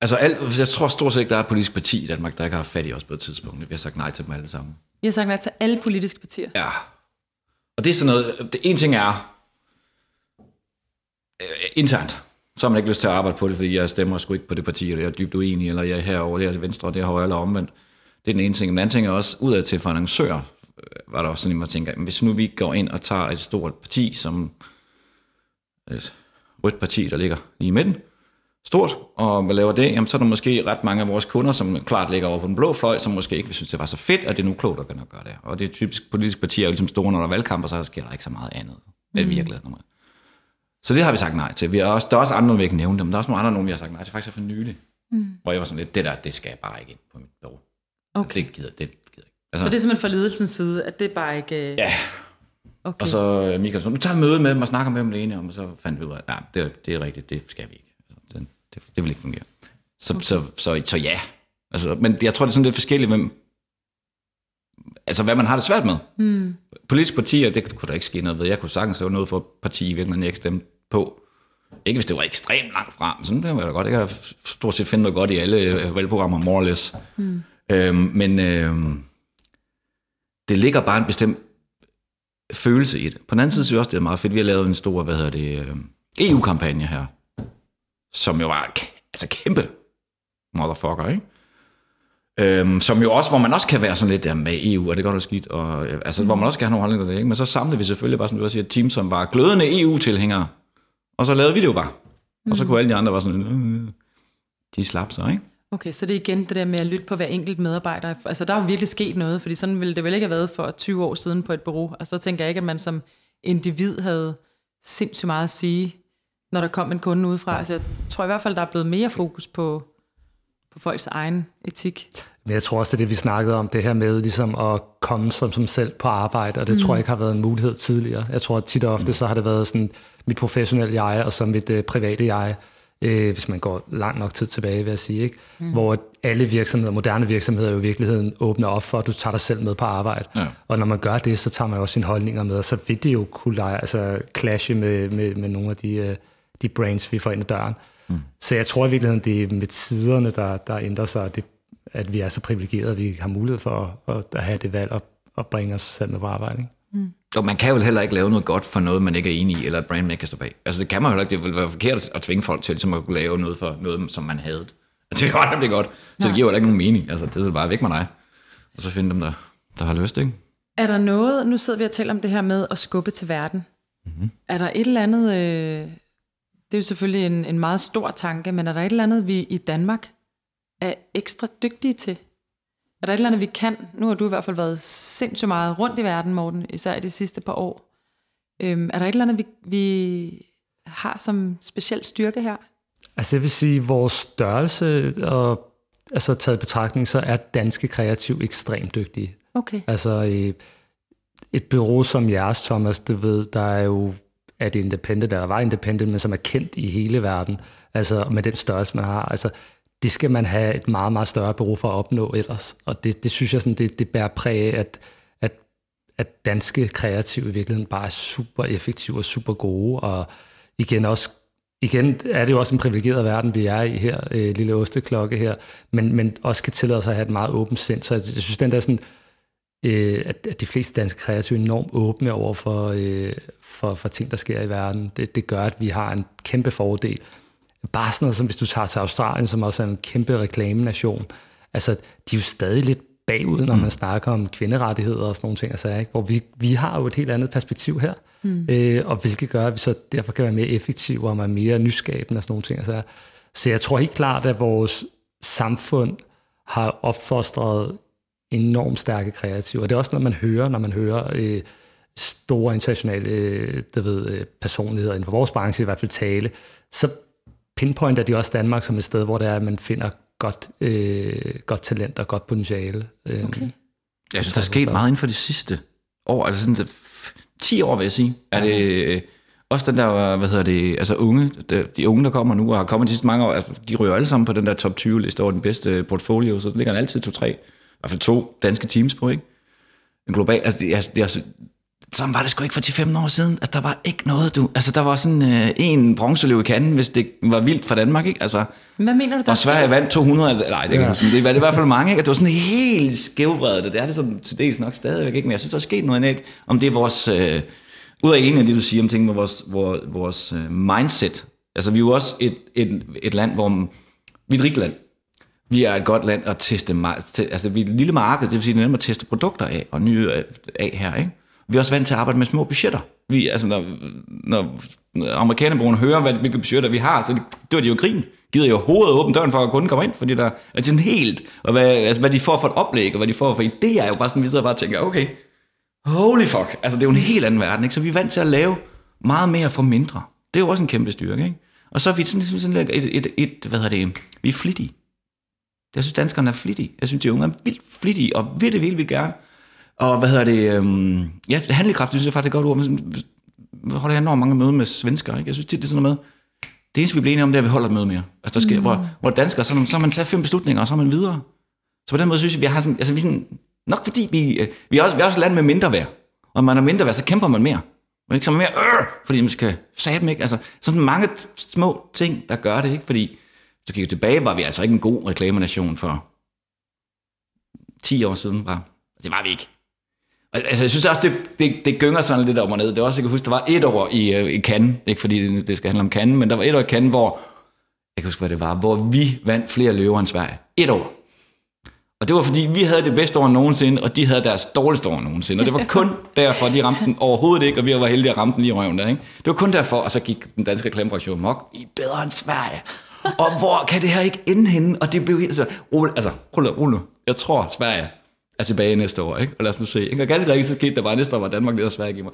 Altså, alt, jeg tror stort set ikke, der er et politisk parti i Danmark, der ikke har fat i os på et tidspunkt. Vi har sagt nej til dem alle sammen. Vi har sagt nej til alle politiske partier. Ja. Og det er sådan noget, det en ting er øh, internt. Så har man ikke lyst til at arbejde på det, fordi jeg stemmer sgu ikke på det parti, eller jeg er dybt uenig, eller jeg er herover, det er venstre, og det er højre eller omvendt. Det er den ene ting. Den anden ting er også, udad til for annoncører, øh, var der også sådan, at man tænker, hvis nu vi går ind og tager et stort parti, som et rødt parti, der ligger lige i midten, stort, og laver det, jamen, så er der måske ret mange af vores kunder, som klart ligger over på den blå fløj, som måske ikke vil synes, det var så fedt, at det er nu klogt at gøre det. Og det er typisk politiske partier, er jo ligesom store, når der er valgkamp, og så sker der ikke så meget andet. Det er virkeligheden. Så det har vi sagt nej til. Vi er også, der er også andre, vi ikke nævne dem. Der er også nogle andre, nogen, vi har sagt nej til, faktisk er for nylig. Mm. Hvor jeg var sådan lidt, det der, det skal jeg bare ikke ind på mit bureau. Okay. Det gider, det gider ikke. Altså, så det er simpelthen fra ledelsens side, at det bare ikke... Ja. Okay. Og så Michael så, nu tager møde med dem og snakker med dem det ene om, og så fandt vi ud af, at det, det er rigtigt, det skal vi ikke. Det, det, det vil ikke fungere. Så, okay. så, så, så, ja. Altså, men jeg tror, det er sådan lidt forskelligt, hvem, altså hvad man har det svært med. Mm. Politiske partier, det kunne der ikke ske noget ved. Jeg kunne sagtens lave noget for et parti, i virkeligheden jeg ikke stemte på. Ikke hvis det var ekstremt langt frem, sådan det var da godt. Jeg kan stort set finde noget godt i alle øh, valgprogrammer, more or less. Mm. Øhm, men øhm, det ligger bare en bestemt følelse i det. På den anden side synes jeg også, det er meget fedt. Vi har lavet en stor, hvad hedder det, øh, EU-kampagne her, som jo var altså kæmpe motherfucker, ikke? Øhm, som jo også, hvor man også kan være sådan lidt der med EU, er det godt og skidt, og, øh, altså, mm. hvor man også kan have nogle holdninger det, ikke? men så samlede vi selvfølgelig bare, som du også siger, et team, som var glødende EU-tilhængere, og så lavede vi det jo bare. Mm. Og så kunne alle de andre være sådan, øh, de slap sig, ikke? Okay, så det er igen det der med at lytte på hver enkelt medarbejder. Altså, der er virkelig sket noget, fordi sådan ville det vel ikke have været for 20 år siden på et bureau. Altså, så tænker jeg ikke, at man som individ havde sindssygt meget at sige, når der kom en kunde udefra. Altså, jeg tror i hvert fald, der er blevet mere fokus på, på folks egen etik. Men jeg tror også, det er det, vi snakkede om, det her med ligesom at komme som, som selv på arbejde, og det mm. tror jeg ikke har været en mulighed tidligere. Jeg tror, at tit og ofte, så har det været sådan mit professionelle jeg, og så mit uh, private jeg, øh, hvis man går langt nok tid tilbage, vil jeg sige. Ikke? Mm. Hvor alle virksomheder, moderne virksomheder jo i virkeligheden åbner op for, at du tager dig selv med på arbejde. Ja. Og når man gør det, så tager man også sine holdninger med, og så vil det jo kunne lege, altså clashe med, med, med nogle af de, uh, de brains, vi får ind ad døren. Mm. Så jeg tror i virkeligheden, det er med tiderne, der, der ændrer sig, det, at vi er så privilegerede, at vi har mulighed for at, at have det valg og, og bringe os selv med på arbejde. Ikke? Mm. Og man kan jo heller ikke lave noget godt for noget, man ikke er enig i, eller et brand, man ikke kan stå bag. Altså det kan man jo ikke. Det vil være forkert at tvinge folk til ligesom at lave noget for noget, som man havde. Altså, det er jo det godt. Så det giver jo ikke nogen mening. Altså det er bare væk med dig. Og så finde dem, der, der har lyst, ikke? Er der noget, nu sidder vi og taler om det her med at skubbe til verden. Mm-hmm. Er der et eller andet, øh, det er jo selvfølgelig en, en meget stor tanke, men er der et eller andet, vi i Danmark er ekstra dygtige til? Er der et eller andet, vi kan? Nu har du i hvert fald været sindssygt meget rundt i verden, Morten, især i de sidste par år. Øhm, er der et eller andet, vi, vi har som speciel styrke her? Altså jeg vil sige, at vores størrelse og altså taget i betragtning, så er danske kreativ ekstremt dygtige. Okay. Altså et bureau som jeres, Thomas, det ved, der er jo at independent, der var independent, men som er kendt i hele verden, altså med den størrelse, man har. Altså, det skal man have et meget, meget større bureau for at opnå ellers. Og det, det synes jeg, sådan, det, det bærer præg af, at, at, at danske kreative i virkeligheden bare er super effektive og super gode, og igen også igen er det jo også en privilegeret verden, vi er i her, øh, lille osteklokke her, men, men også kan tillade sig at have et meget åbent sind. Så jeg, jeg synes, den der sådan, øh, at, at de fleste danske kreative er enormt åbne over for, øh, for, for ting, der sker i verden. Det, det gør, at vi har en kæmpe fordel. Bare sådan noget som hvis du tager til Australien, som også er en kæmpe reklamenation. Altså, de er jo stadig lidt bagud, når man mm. snakker om kvinderettigheder og sådan nogle ting. Altså, ikke? Hvor vi, vi har jo et helt andet perspektiv her, mm. øh, og hvilket gør, at vi så derfor kan være mere effektive og være mere nyskabende og sådan nogle ting. Altså, så jeg tror helt klart, at vores samfund har opfostret enormt stærke kreative. Og det er også noget, man hører, når man hører øh, store internationale øh, der ved, øh, personligheder inden for vores branche, i hvert fald tale, så pinpointer de også Danmark som et sted, hvor det er, at man finder godt, øh, godt talent og godt potentiale. Øh, okay. Jeg synes, der er sket meget inden for de sidste år, altså sådan 10 år, vil jeg sige. Er det øh, også den der, hvad hedder det, altså unge, de, de unge, der kommer nu, og har kommet de sidste mange år, altså, de ryger alle sammen på den der top 20 liste over den bedste portfolio, så ligger han altid to-tre hvert fald to danske teams på, ikke? En global, altså, det, altså, det, altså, sådan var det sgu ikke for 10-15 år siden. Altså, der var ikke noget, du... Altså, der var sådan øh, en bronzeløv i kanden, hvis det var vildt for Danmark, ikke? Altså, Hvad mener du, der Og Sverige vandt 200... Altså, nej, det, ja. kan, det var det i hvert fald mange, ikke? det var sådan helt skævvredet. Det er det som til dels nok stadigvæk, ikke? Men jeg synes, der er sket noget, ikke? Om det er vores... Øh, ud af en af det, du siger om ting med vores, vores, vores øh, mindset. Altså, vi er jo også et, et, et land, hvor... Vi er et rigt land vi er et godt land at teste, altså vi er et lille marked, det vil sige, det er nemt at teste produkter af, og nye af her, ikke? Vi er også vant til at arbejde med små budgetter. Vi, altså, når, når, når amerikanerbrugerne hører, hvad, hvilke budgetter vi har, så det, de jo grin. Gider jo hovedet åbne døren for, at kunden kommer ind, fordi der er sådan helt, og hvad, altså, hvad de får for et oplæg, og hvad de får for idéer, er jo bare sådan, vi sidder bare og tænker, okay, holy fuck, altså det er jo en helt anden verden, ikke? Så vi er vant til at lave meget mere for mindre. Det er jo også en kæmpe styrke, ikke? Og så er vi sådan, sådan et, et, et, et, hvad hedder det, vi er flittige. Jeg synes, danskerne er flittige. Jeg synes, de unge er vildt flittige, og vil det vil vi gerne. Og hvad hedder det? Øhm, ja, handlekraft, det synes jeg faktisk er et godt ord. Men jeg holder enormt mange møder med svensker. Ikke? Jeg synes tit, det er sådan noget med, det eneste, vi bliver enige om, det er, at vi holder et møde mere. Altså, der sker, mm. hvor, hvor danskere, så, så man taget fem beslutninger, og så er man videre. Så på den måde synes jeg, vi har sådan, altså, vi sådan, nok fordi vi, øh, vi, er også, vi er også land med mindre værd. Og når man er mindre værd, så kæmper man mere. Man ikke så mere, øh, fordi man skal dem ikke. Altså, sådan mange små ting, der gør det, ikke? Fordi så kigger tilbage, var vi altså ikke en god reklamenation for 10 år siden. Var. Det var vi ikke. Altså, jeg synes også, det, det, det gynger sådan lidt om og ned. Det var også, jeg kan huske, der var et år i, øh, i Cannes, ikke fordi det, det skal handle om Cannes, men der var et år i Cannes, hvor, jeg kan huske, hvad det var, hvor vi vandt flere løver end Sverige. Et år. Og det var fordi, vi havde det bedste år nogensinde, og de havde deres dårligste år nogensinde. Og det var kun derfor, de ramte den overhovedet ikke, og vi var heldige at ramme den lige i røven der. Ikke? Det var kun derfor, og så gik den danske reklamebranche mok. I er bedre end Sverige og hvor kan det her ikke ende henne? Og det blev helt så... Altså, altså rulle, rulle. Jeg tror, Sverige er tilbage næste år, ikke? Og lad os nu se. Ikke? Og ganske rigtigt så skete der bare næste år, var Danmark lidt Sverige giver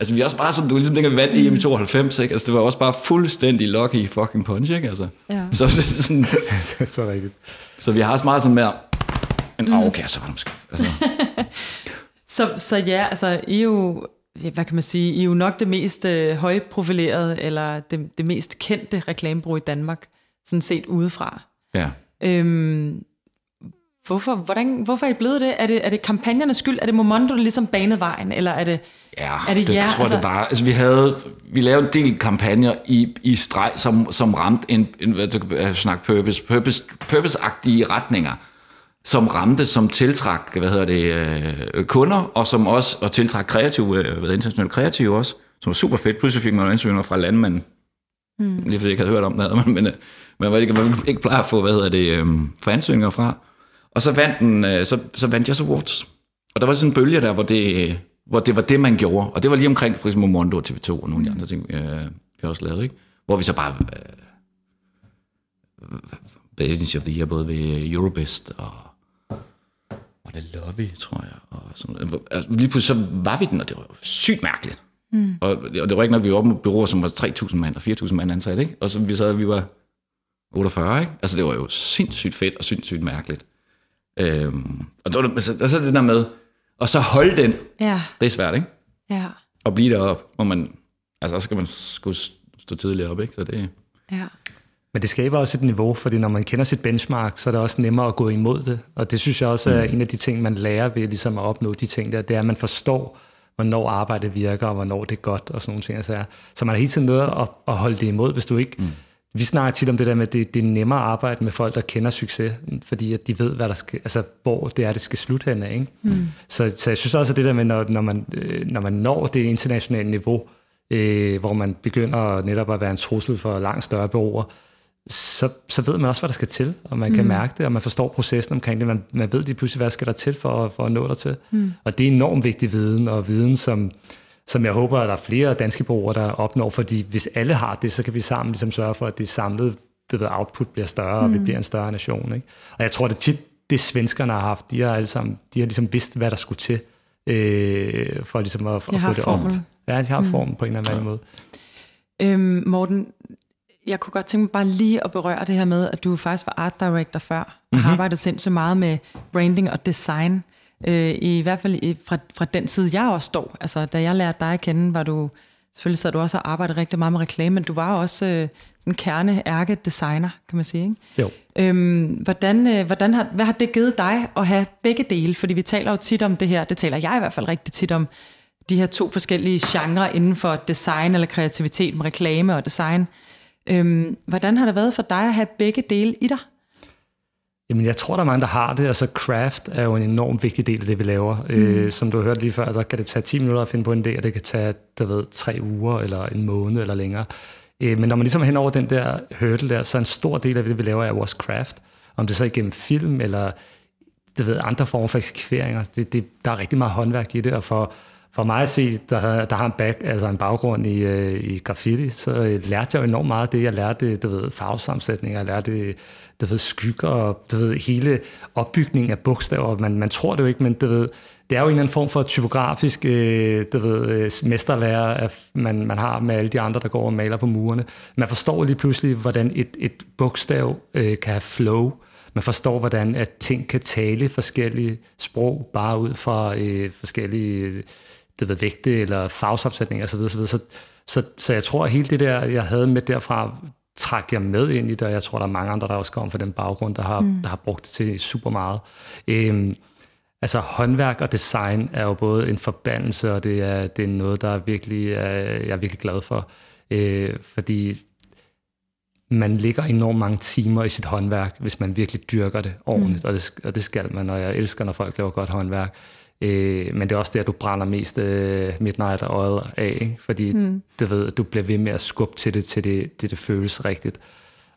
Altså, vi er også bare sådan, du ligesom dengang vi vandt EM i 92, ikke? Altså, det var også bare fuldstændig lucky fucking punch, ikke? Altså. Ja. Så, så, sådan, det er så rigtigt. Så vi har også meget sådan mere, en mm. okay, så var det måske. Altså. så, så ja, altså, I er jo, hvad kan man sige, I er jo nok det mest øh, højprofilerede, eller det, det mest kendte reklamebrug i Danmark sådan set udefra. Ja. Øhm, hvorfor, hvordan, hvorfor er I blevet det? Er det, er det kampagnernes skyld? Er det Momondo, der ligesom banede vejen? Eller er det, ja, er det, det jer? tror altså, det var. Altså, vi, havde, vi lavede en del kampagner i, i streg, som, som ramte en, en hvad du kan snakke purpose, purpose, purpose-agtige retninger som ramte, som tiltrak hvad hedder det, øh, kunder, og som også og tiltrak kreative, øh, internationale kreative også, som var super fedt. Pludselig fik man ansøgninger fra landmanden, mm. lige fordi jeg ikke havde hørt om det, men, men, men var ikke, man ikke plejer at få, hvad hedder det, øhm, for ansøgninger fra. Og så vandt, den, øh, så, så vandt jeg så Awards. Og der var sådan en bølge der, hvor det, hvor det var det, man gjorde. Og det var lige omkring for eksempel Mondo og TV2 og nogle af de andre ting, øh, vi også lavede. Ikke? Hvor vi så bare... Øh, Business of the Year, både ved Eurobest og det lobby, tror jeg. Og sådan, altså, lige pludselig så var vi den, og det var sygt mærkeligt. Mm. Og, og det var ikke, når vi var oppe med byråer, som var 3.000 mand og 4.000 mand ansat, ikke? Og så vi sad, vi var 48, ikke? Altså det var jo sindssygt fedt og sindssygt mærkeligt. Øhm, og det var, altså, altså det der med, og så holde den, Ja, det er svært, ikke? ja, At blive deroppe, hvor man, altså så skal man skulle stå tidligere op, ikke? Så det, ja. Men det skaber også et niveau, fordi når man kender sit benchmark, så er det også nemmere at gå imod det. Og det synes jeg også er en af de ting, man lærer ved ligesom at opnå de ting der, det er, at man forstår, hvornår arbejdet virker, og hvornår det er godt, og sådan nogle ting. Altså, så man har hele tiden noget at, at holde det imod, hvis du ikke... Mm. Vi snakker tit om det der med, at det, det er nemmere at arbejde med folk, der kender succes, fordi at de ved, hvad der skal, altså, hvor det er, det skal slutte henne. Ikke? Mm. Så, så jeg synes også, at det der med, når, når, man, øh, når man når det internationale niveau, øh, hvor man begynder netop at være en trussel for langt større bureauer, så, så ved man også, hvad der skal til, og man kan mærke det, og man forstår processen omkring det. Man, man ved lige pludselig, hvad skal der til for, for at nå der til. Mm. Og det er enormt vigtig viden, og viden, som, som jeg håber, at der er flere danske brugere, der opnår, fordi hvis alle har det, så kan vi sammen ligesom sørge for, at det samlede det ved, output bliver større, mm. og vi bliver en større nation. Ikke? Og jeg tror, det er tit det, svenskerne har haft. De har alle sammen, de har ligesom vidst, hvad der skulle til, øh, for ligesom at, at få det om. Ja, de har mm. formen på en eller anden måde. Øhm, Morten, jeg kunne godt tænke mig bare lige at berøre det her med, at du faktisk var art director før, og Mhm. har arbejdet sindssygt meget med branding og design. Øh, I hvert fald i, fra, fra den side, jeg også står. Altså, da jeg lærte dig at kende, var du... Selvfølgelig sad du også og arbejdede rigtig meget med reklame, men du var også øh, en kerne ærke designer, kan man sige. Ikke? Jo. Øhm, hvordan, øh, hvordan har, hvad har det givet dig at have begge dele? Fordi vi taler jo tit om det her, det taler jeg i hvert fald rigtig tit om, de her to forskellige genrer inden for design eller kreativitet med reklame og design. Øhm, hvordan har det været for dig at have begge dele i dig? Jamen, jeg tror, der er mange, der har det. Altså, craft er jo en enormt vigtig del af det, vi laver. Mm. Øh, som du har hørt lige før, der kan det tage 10 minutter at finde på en idé, og det kan tage, der ved, tre uger, eller en måned, eller længere. Øh, men når man ligesom er hen over den der hurdle der, så er en stor del af det, vi laver, er vores craft. Om det så er igennem film, eller det ved, andre former for eksekveringer. Det, det, der er rigtig meget håndværk i det, og for, for mig at se, der, har- der har en, back, altså en baggrund i, øh, i graffiti, så øh, lærte jeg jo enormt meget af det. Jeg lærte, du ved, farvesammensætninger, jeg lærte, du ved, skygger, og du ved, hele opbygningen af bogstaver. Man, man tror det jo ikke, men du ved, det er jo en eller anden form for typografisk øh, du ved, øh, mesterlærer, at man, man har med alle de andre, der går og maler på murene. Man forstår lige pludselig, hvordan et, et bogstav øh, kan have flow. Man forstår, hvordan at ting kan tale forskellige sprog, bare ud fra øh, forskellige det ved, vægte eller farvesopsætninger osv. Så, så, så, så jeg tror, at hele det der, jeg havde med derfra, trak jeg med ind i det, og jeg tror, der er mange andre, der også kommer fra den baggrund, der har, mm. der har brugt det til super meget. Øhm, altså håndværk og design er jo både en forbandelse, og det er, det er noget, der er virkelig, jeg er virkelig glad for. Øh, fordi man ligger enormt mange timer i sit håndværk, hvis man virkelig dyrker det ordentligt, mm. og, det, og det skal man, og jeg elsker, når folk laver godt håndværk. Øh, men det er også der, du brænder mest øh, midnight oil af, ikke? fordi mm. du ved, du bliver ved med at skubbe til det, til det, til det føles rigtigt.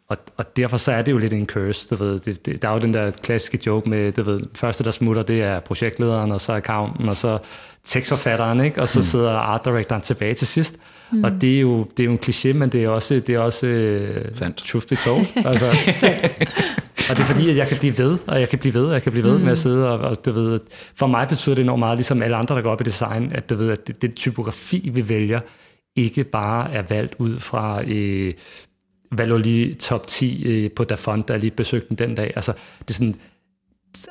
Og, og derfor så er det jo lidt en curse, du ved. Det, det, der er jo den der klassiske joke med, du ved, den første, der smutter, det er projektlederen, og så accounten, og så tekstforfatteren, ikke? og så sidder art directoren tilbage til sidst. Mm. Og det er, jo, det er jo en kliché, men det er også, det er også uh, Sandt. truth be told. Altså, og det er fordi, at jeg kan blive ved, og jeg kan blive ved, og jeg kan blive ved mm. med at sidde, og, og du ved, for mig betyder det enormt meget, ligesom alle andre, der går op i design, at du ved, at det, det typografi, vi vælger, ikke bare er valgt ud fra øh, hvad lå lige top 10 øh, på Dafont, der lige besøgte den den dag. Altså, det er sådan,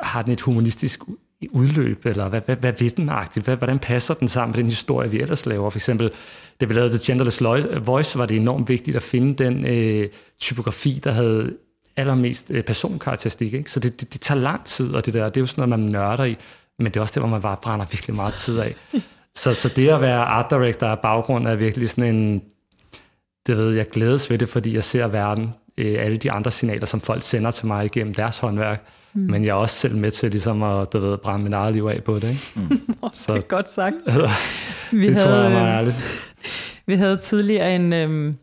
har den et humanistisk udløb, eller hvad, hvad, hvad ved den agtigt? Hvad, hvordan passer den sammen med den historie, vi ellers laver? For eksempel, da vi lavede The Genderless Voice, var det enormt vigtigt at finde den øh, typografi, der havde allermest øh, personkarakteristik. Ikke? Så det, det, det tager lang tid, og det der, det er jo sådan noget, man nørder i, men det er også det, hvor man bare brænder virkelig meget tid af. så, så det at være art director af baggrund er virkelig sådan en, det ved jeg, glædes ved det, fordi jeg ser verden, øh, alle de andre signaler, som folk sender til mig igennem deres håndværk, mm. men jeg er også selv med til ligesom at, du ved, brænde min eget liv af på det. Ikke? Mm. Så. Det er godt sagt. vi det havde, tror jeg er meget øh, ærligt. Vi havde tidligere en, øhm,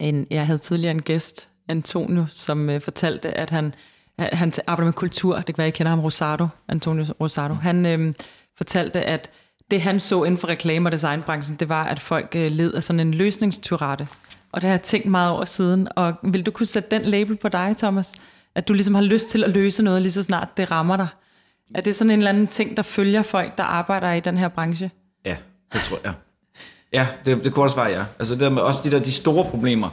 en, jeg havde tidligere en gæst, Antonio, som øh, fortalte, at han, han arbejder med kultur. Det kan være, I kender ham, Rosado, Antonio Rosado. Han øh, fortalte, at det han så inden for reklame- og designbranchen, det var, at folk øh, led af sådan en løsningsturette. Og det har jeg tænkt meget over siden. Og vil du kunne sætte den label på dig, Thomas? At du ligesom har lyst til at løse noget, lige så snart det rammer dig? Er det sådan en eller anden ting, der følger folk, der arbejder i den her branche? Ja, det tror jeg. Ja, det, det kunne også være ja. Altså det der med også de der de store problemer.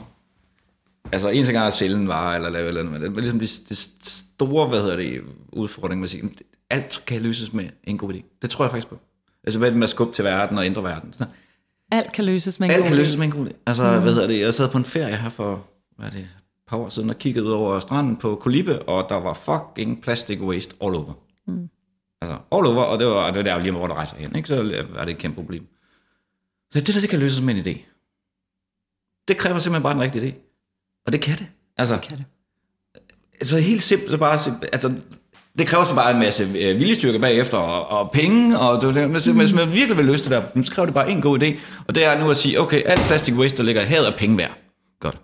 Altså en ting er at sælge en vare eller lave eller andet, men ligesom de, de store, hvad hedder det, udfordringer, man siger, alt kan løses med en god idé. Det tror jeg faktisk på. Altså hvad det med at skubbe til verden og ændre verden. Sådan Alt kan løses med en alt god kan idé. løses med en god idé. Altså, mm. hvad hedder det, jeg sad på en ferie her for, hvad er det, et par år siden, og kiggede ud over stranden på Kolibe, og der var fucking plastic waste all over. Mm. Altså, all over, og det var, og det var der lige, hvor der rejser hen, ikke? så er det et kæmpe problem. Så det der, det kan løses med en idé. Det kræver simpelthen bare en rigtig idé. Og det kan det. Altså, Kan det. så helt simpelt, så bare, altså, det kræver så bare en masse øh, viljestyrke bagefter, og, og penge, og det, det, hvis, mm. hvis man virkelig vil løse det der, så kræver det bare en god idé, og det er nu at sige, okay, alt plastic waste, der ligger i havet, er penge værd. Godt.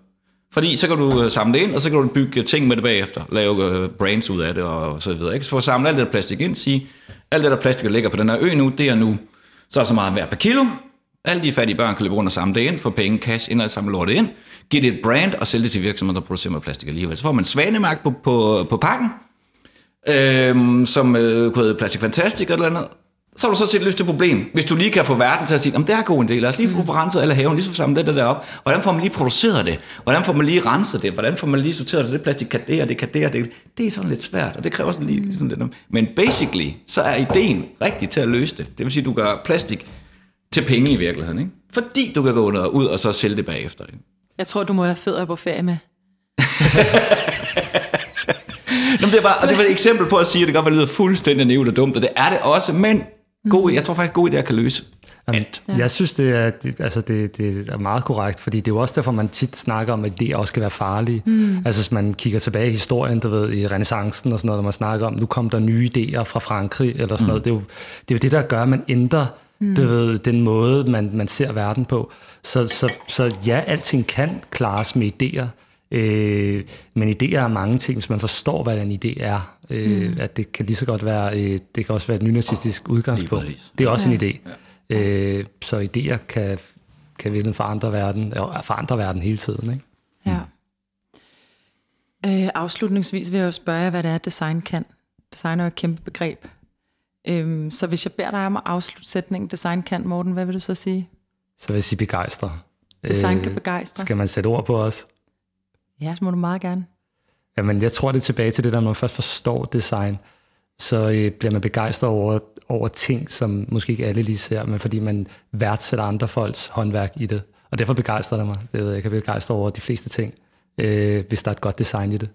Fordi så kan du øh, samle det ind, og så kan du bygge ting med det bagefter, lave øh, brands ud af det, og så videre. Ikke? Så for at samle alt det der plastik ind, sige, alt det der plastik, der ligger på den her ø nu, det er nu, så er så meget værd per kilo, alle de fattige børn kan løbe rundt og samle det ind, få penge, cash ind og samle lortet ind, give det et brand og sælge det til virksomheder, der producerer med plastik alligevel. Så får man svanemærke på, på, på pakken, øh, som øh, kunne hedde Plastic Fantastic eller andet. Så har du så set løst det problem. Hvis du lige kan få verden til at sige, om det er en god idé, lad os lige få renset alle haven, lige så samle det der op. Hvordan får man lige produceret det? Hvordan får man lige renset det? Hvordan får man lige sorteret det? Det plastik kan det, og det kan det, og det. Det er sådan lidt svært, og det kræver sådan lige sådan lidt. Men basically, så er ideen rigtig til at løse det. Det vil sige, at du gør plastik til penge i virkeligheden, ikke? Fordi du kan gå under ud og så sælge det bagefter. Ikke? Jeg tror, du må være fed at på ferie med. Nå, det er bare, og det var et eksempel på at sige, at det kan godt være, lyder fuldstændig nævnt og dumt, og det er det også, men god, jeg tror faktisk, gode idéer kan løse alt. Ja. Jeg synes, det er, det, altså det, det er meget korrekt, fordi det er jo også derfor, man tit snakker om, at idéer også skal være farlige. Mm. Altså hvis man kigger tilbage i historien, du ved, i renaissancen og sådan noget, når man snakker om, nu kom der nye idéer fra Frankrig eller sådan mm. noget. Det er, jo, det er jo det, der gør, at man ændrer mm. du ved, den måde, man, man ser verden på. Så, så, så ja, alting kan klares med idéer. Øh, men idéer er mange ting, hvis man forstår, hvad en idé er. Øh, mm. At det kan lige så godt være, øh, det kan også være et nynazistisk udgangspunkt. præcis. Det er også en idé. Øh, så idéer kan, kan virkelig forandre verden, og forandre verden hele tiden. Ikke? Ja. Øh, afslutningsvis vil jeg jo spørge jer, hvad det er, design kan. Design er jo et kæmpe begreb. Øhm, så hvis jeg beder dig om at afslutte sætningen, design kan, Morten, hvad vil du så sige? Så vil jeg sige begejstre. Design kan begejstre. Skal man sætte ord på os? Ja, så må du meget gerne. Jamen, jeg tror, det er tilbage til det der, når man først forstår design, så øh, bliver man begejstret over, over ting, som måske ikke alle lige ser, men fordi man værdsætter andre folks håndværk i det. Og derfor begejstrer det mig. Det ved jeg, jeg kan blive begejstret over de fleste ting, øh, hvis der er et godt design i det.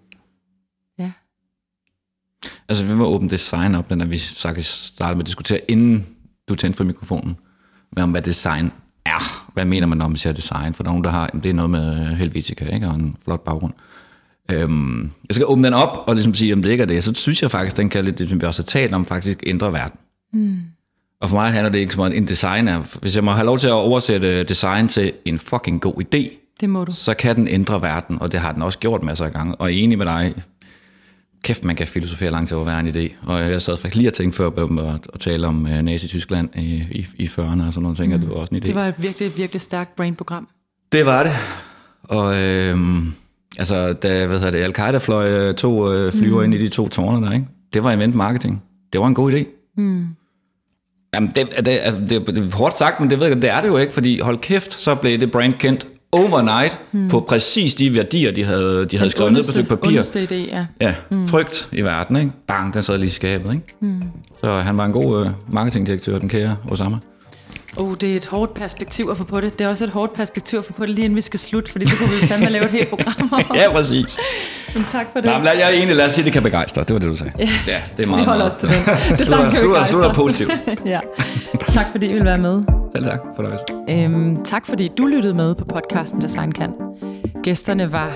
Altså, vi må åbne design op, når vi faktisk starter med at diskutere, inden du tændte for mikrofonen, med om hvad design er. Hvad mener man, når man siger design? For nogen, der har, det er noget med Helvetica, ikke? og en flot baggrund. Øhm, jeg skal åbne den op og ligesom sige, om det ikke er det. Så synes jeg faktisk, den kan lidt, som vi også har talt om, faktisk ændre verden. Mm. Og for mig handler det ikke som om en design er. Hvis jeg må have lov til at oversætte design til en fucking god idé, Det må du. så kan den ændre verden, og det har den også gjort masser af gange. Og er enig med dig, kæft, man kan filosofere langt til at være en idé. Og jeg sad faktisk lige og tænkte før på at, at tale om uh, Nazi-Tyskland i, i, i 40'erne og sådan noget, tænker mm. det var også en idé. Det var et virkelig, virkelig stærkt brain-program. Det var det. Og øhm, altså, da hvad hedder det, Al-Qaida fløj øh, to øh, flyver mm. ind i de to tårne der, ikke? det var event marketing. Det var en god idé. Mm. Jamen, det, det, det, det, det er hårdt sagt, men det, ved jeg, det er det jo ikke, fordi hold kæft, så blev det brand kendt overnight mm. på præcis de værdier, de havde, de havde skrevet ned på et stykke papir. Idé, ja. Ja, mm. frygt i verden, ikke? Bang, den sad lige i skabet, ikke? Mm. Så han var en god øh, marketingdirektør, den kære Osama. Oh, det er et hårdt perspektiv at få på det. Det er også et hårdt perspektiv at få på det, lige inden vi skal slutte, fordi så kunne vi fandme lave et helt program om. Ja, præcis. Men tak for det. Nej, men lad, jeg enig, lad os sige, det kan begejstre. Det var det, du sagde. Ja, ja det er meget, vi holder meget. os til den. Det Slutter, slutter, slutter positivt. ja. Tak fordi I vil være med. Selv tak for dig. Øhm, tak fordi du lyttede med på podcasten Design Kan. Gæsterne var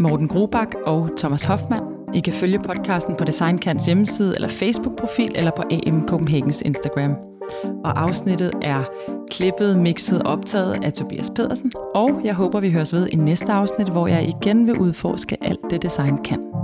Morten Grobak og Thomas Hoffmann. I kan følge podcasten på Design Kans hjemmeside eller Facebook-profil eller på AM Copenhagens Instagram. Og afsnittet er klippet, mixet og optaget af Tobias Pedersen. Og jeg håber, vi høres ved i næste afsnit, hvor jeg igen vil udforske alt det design kan.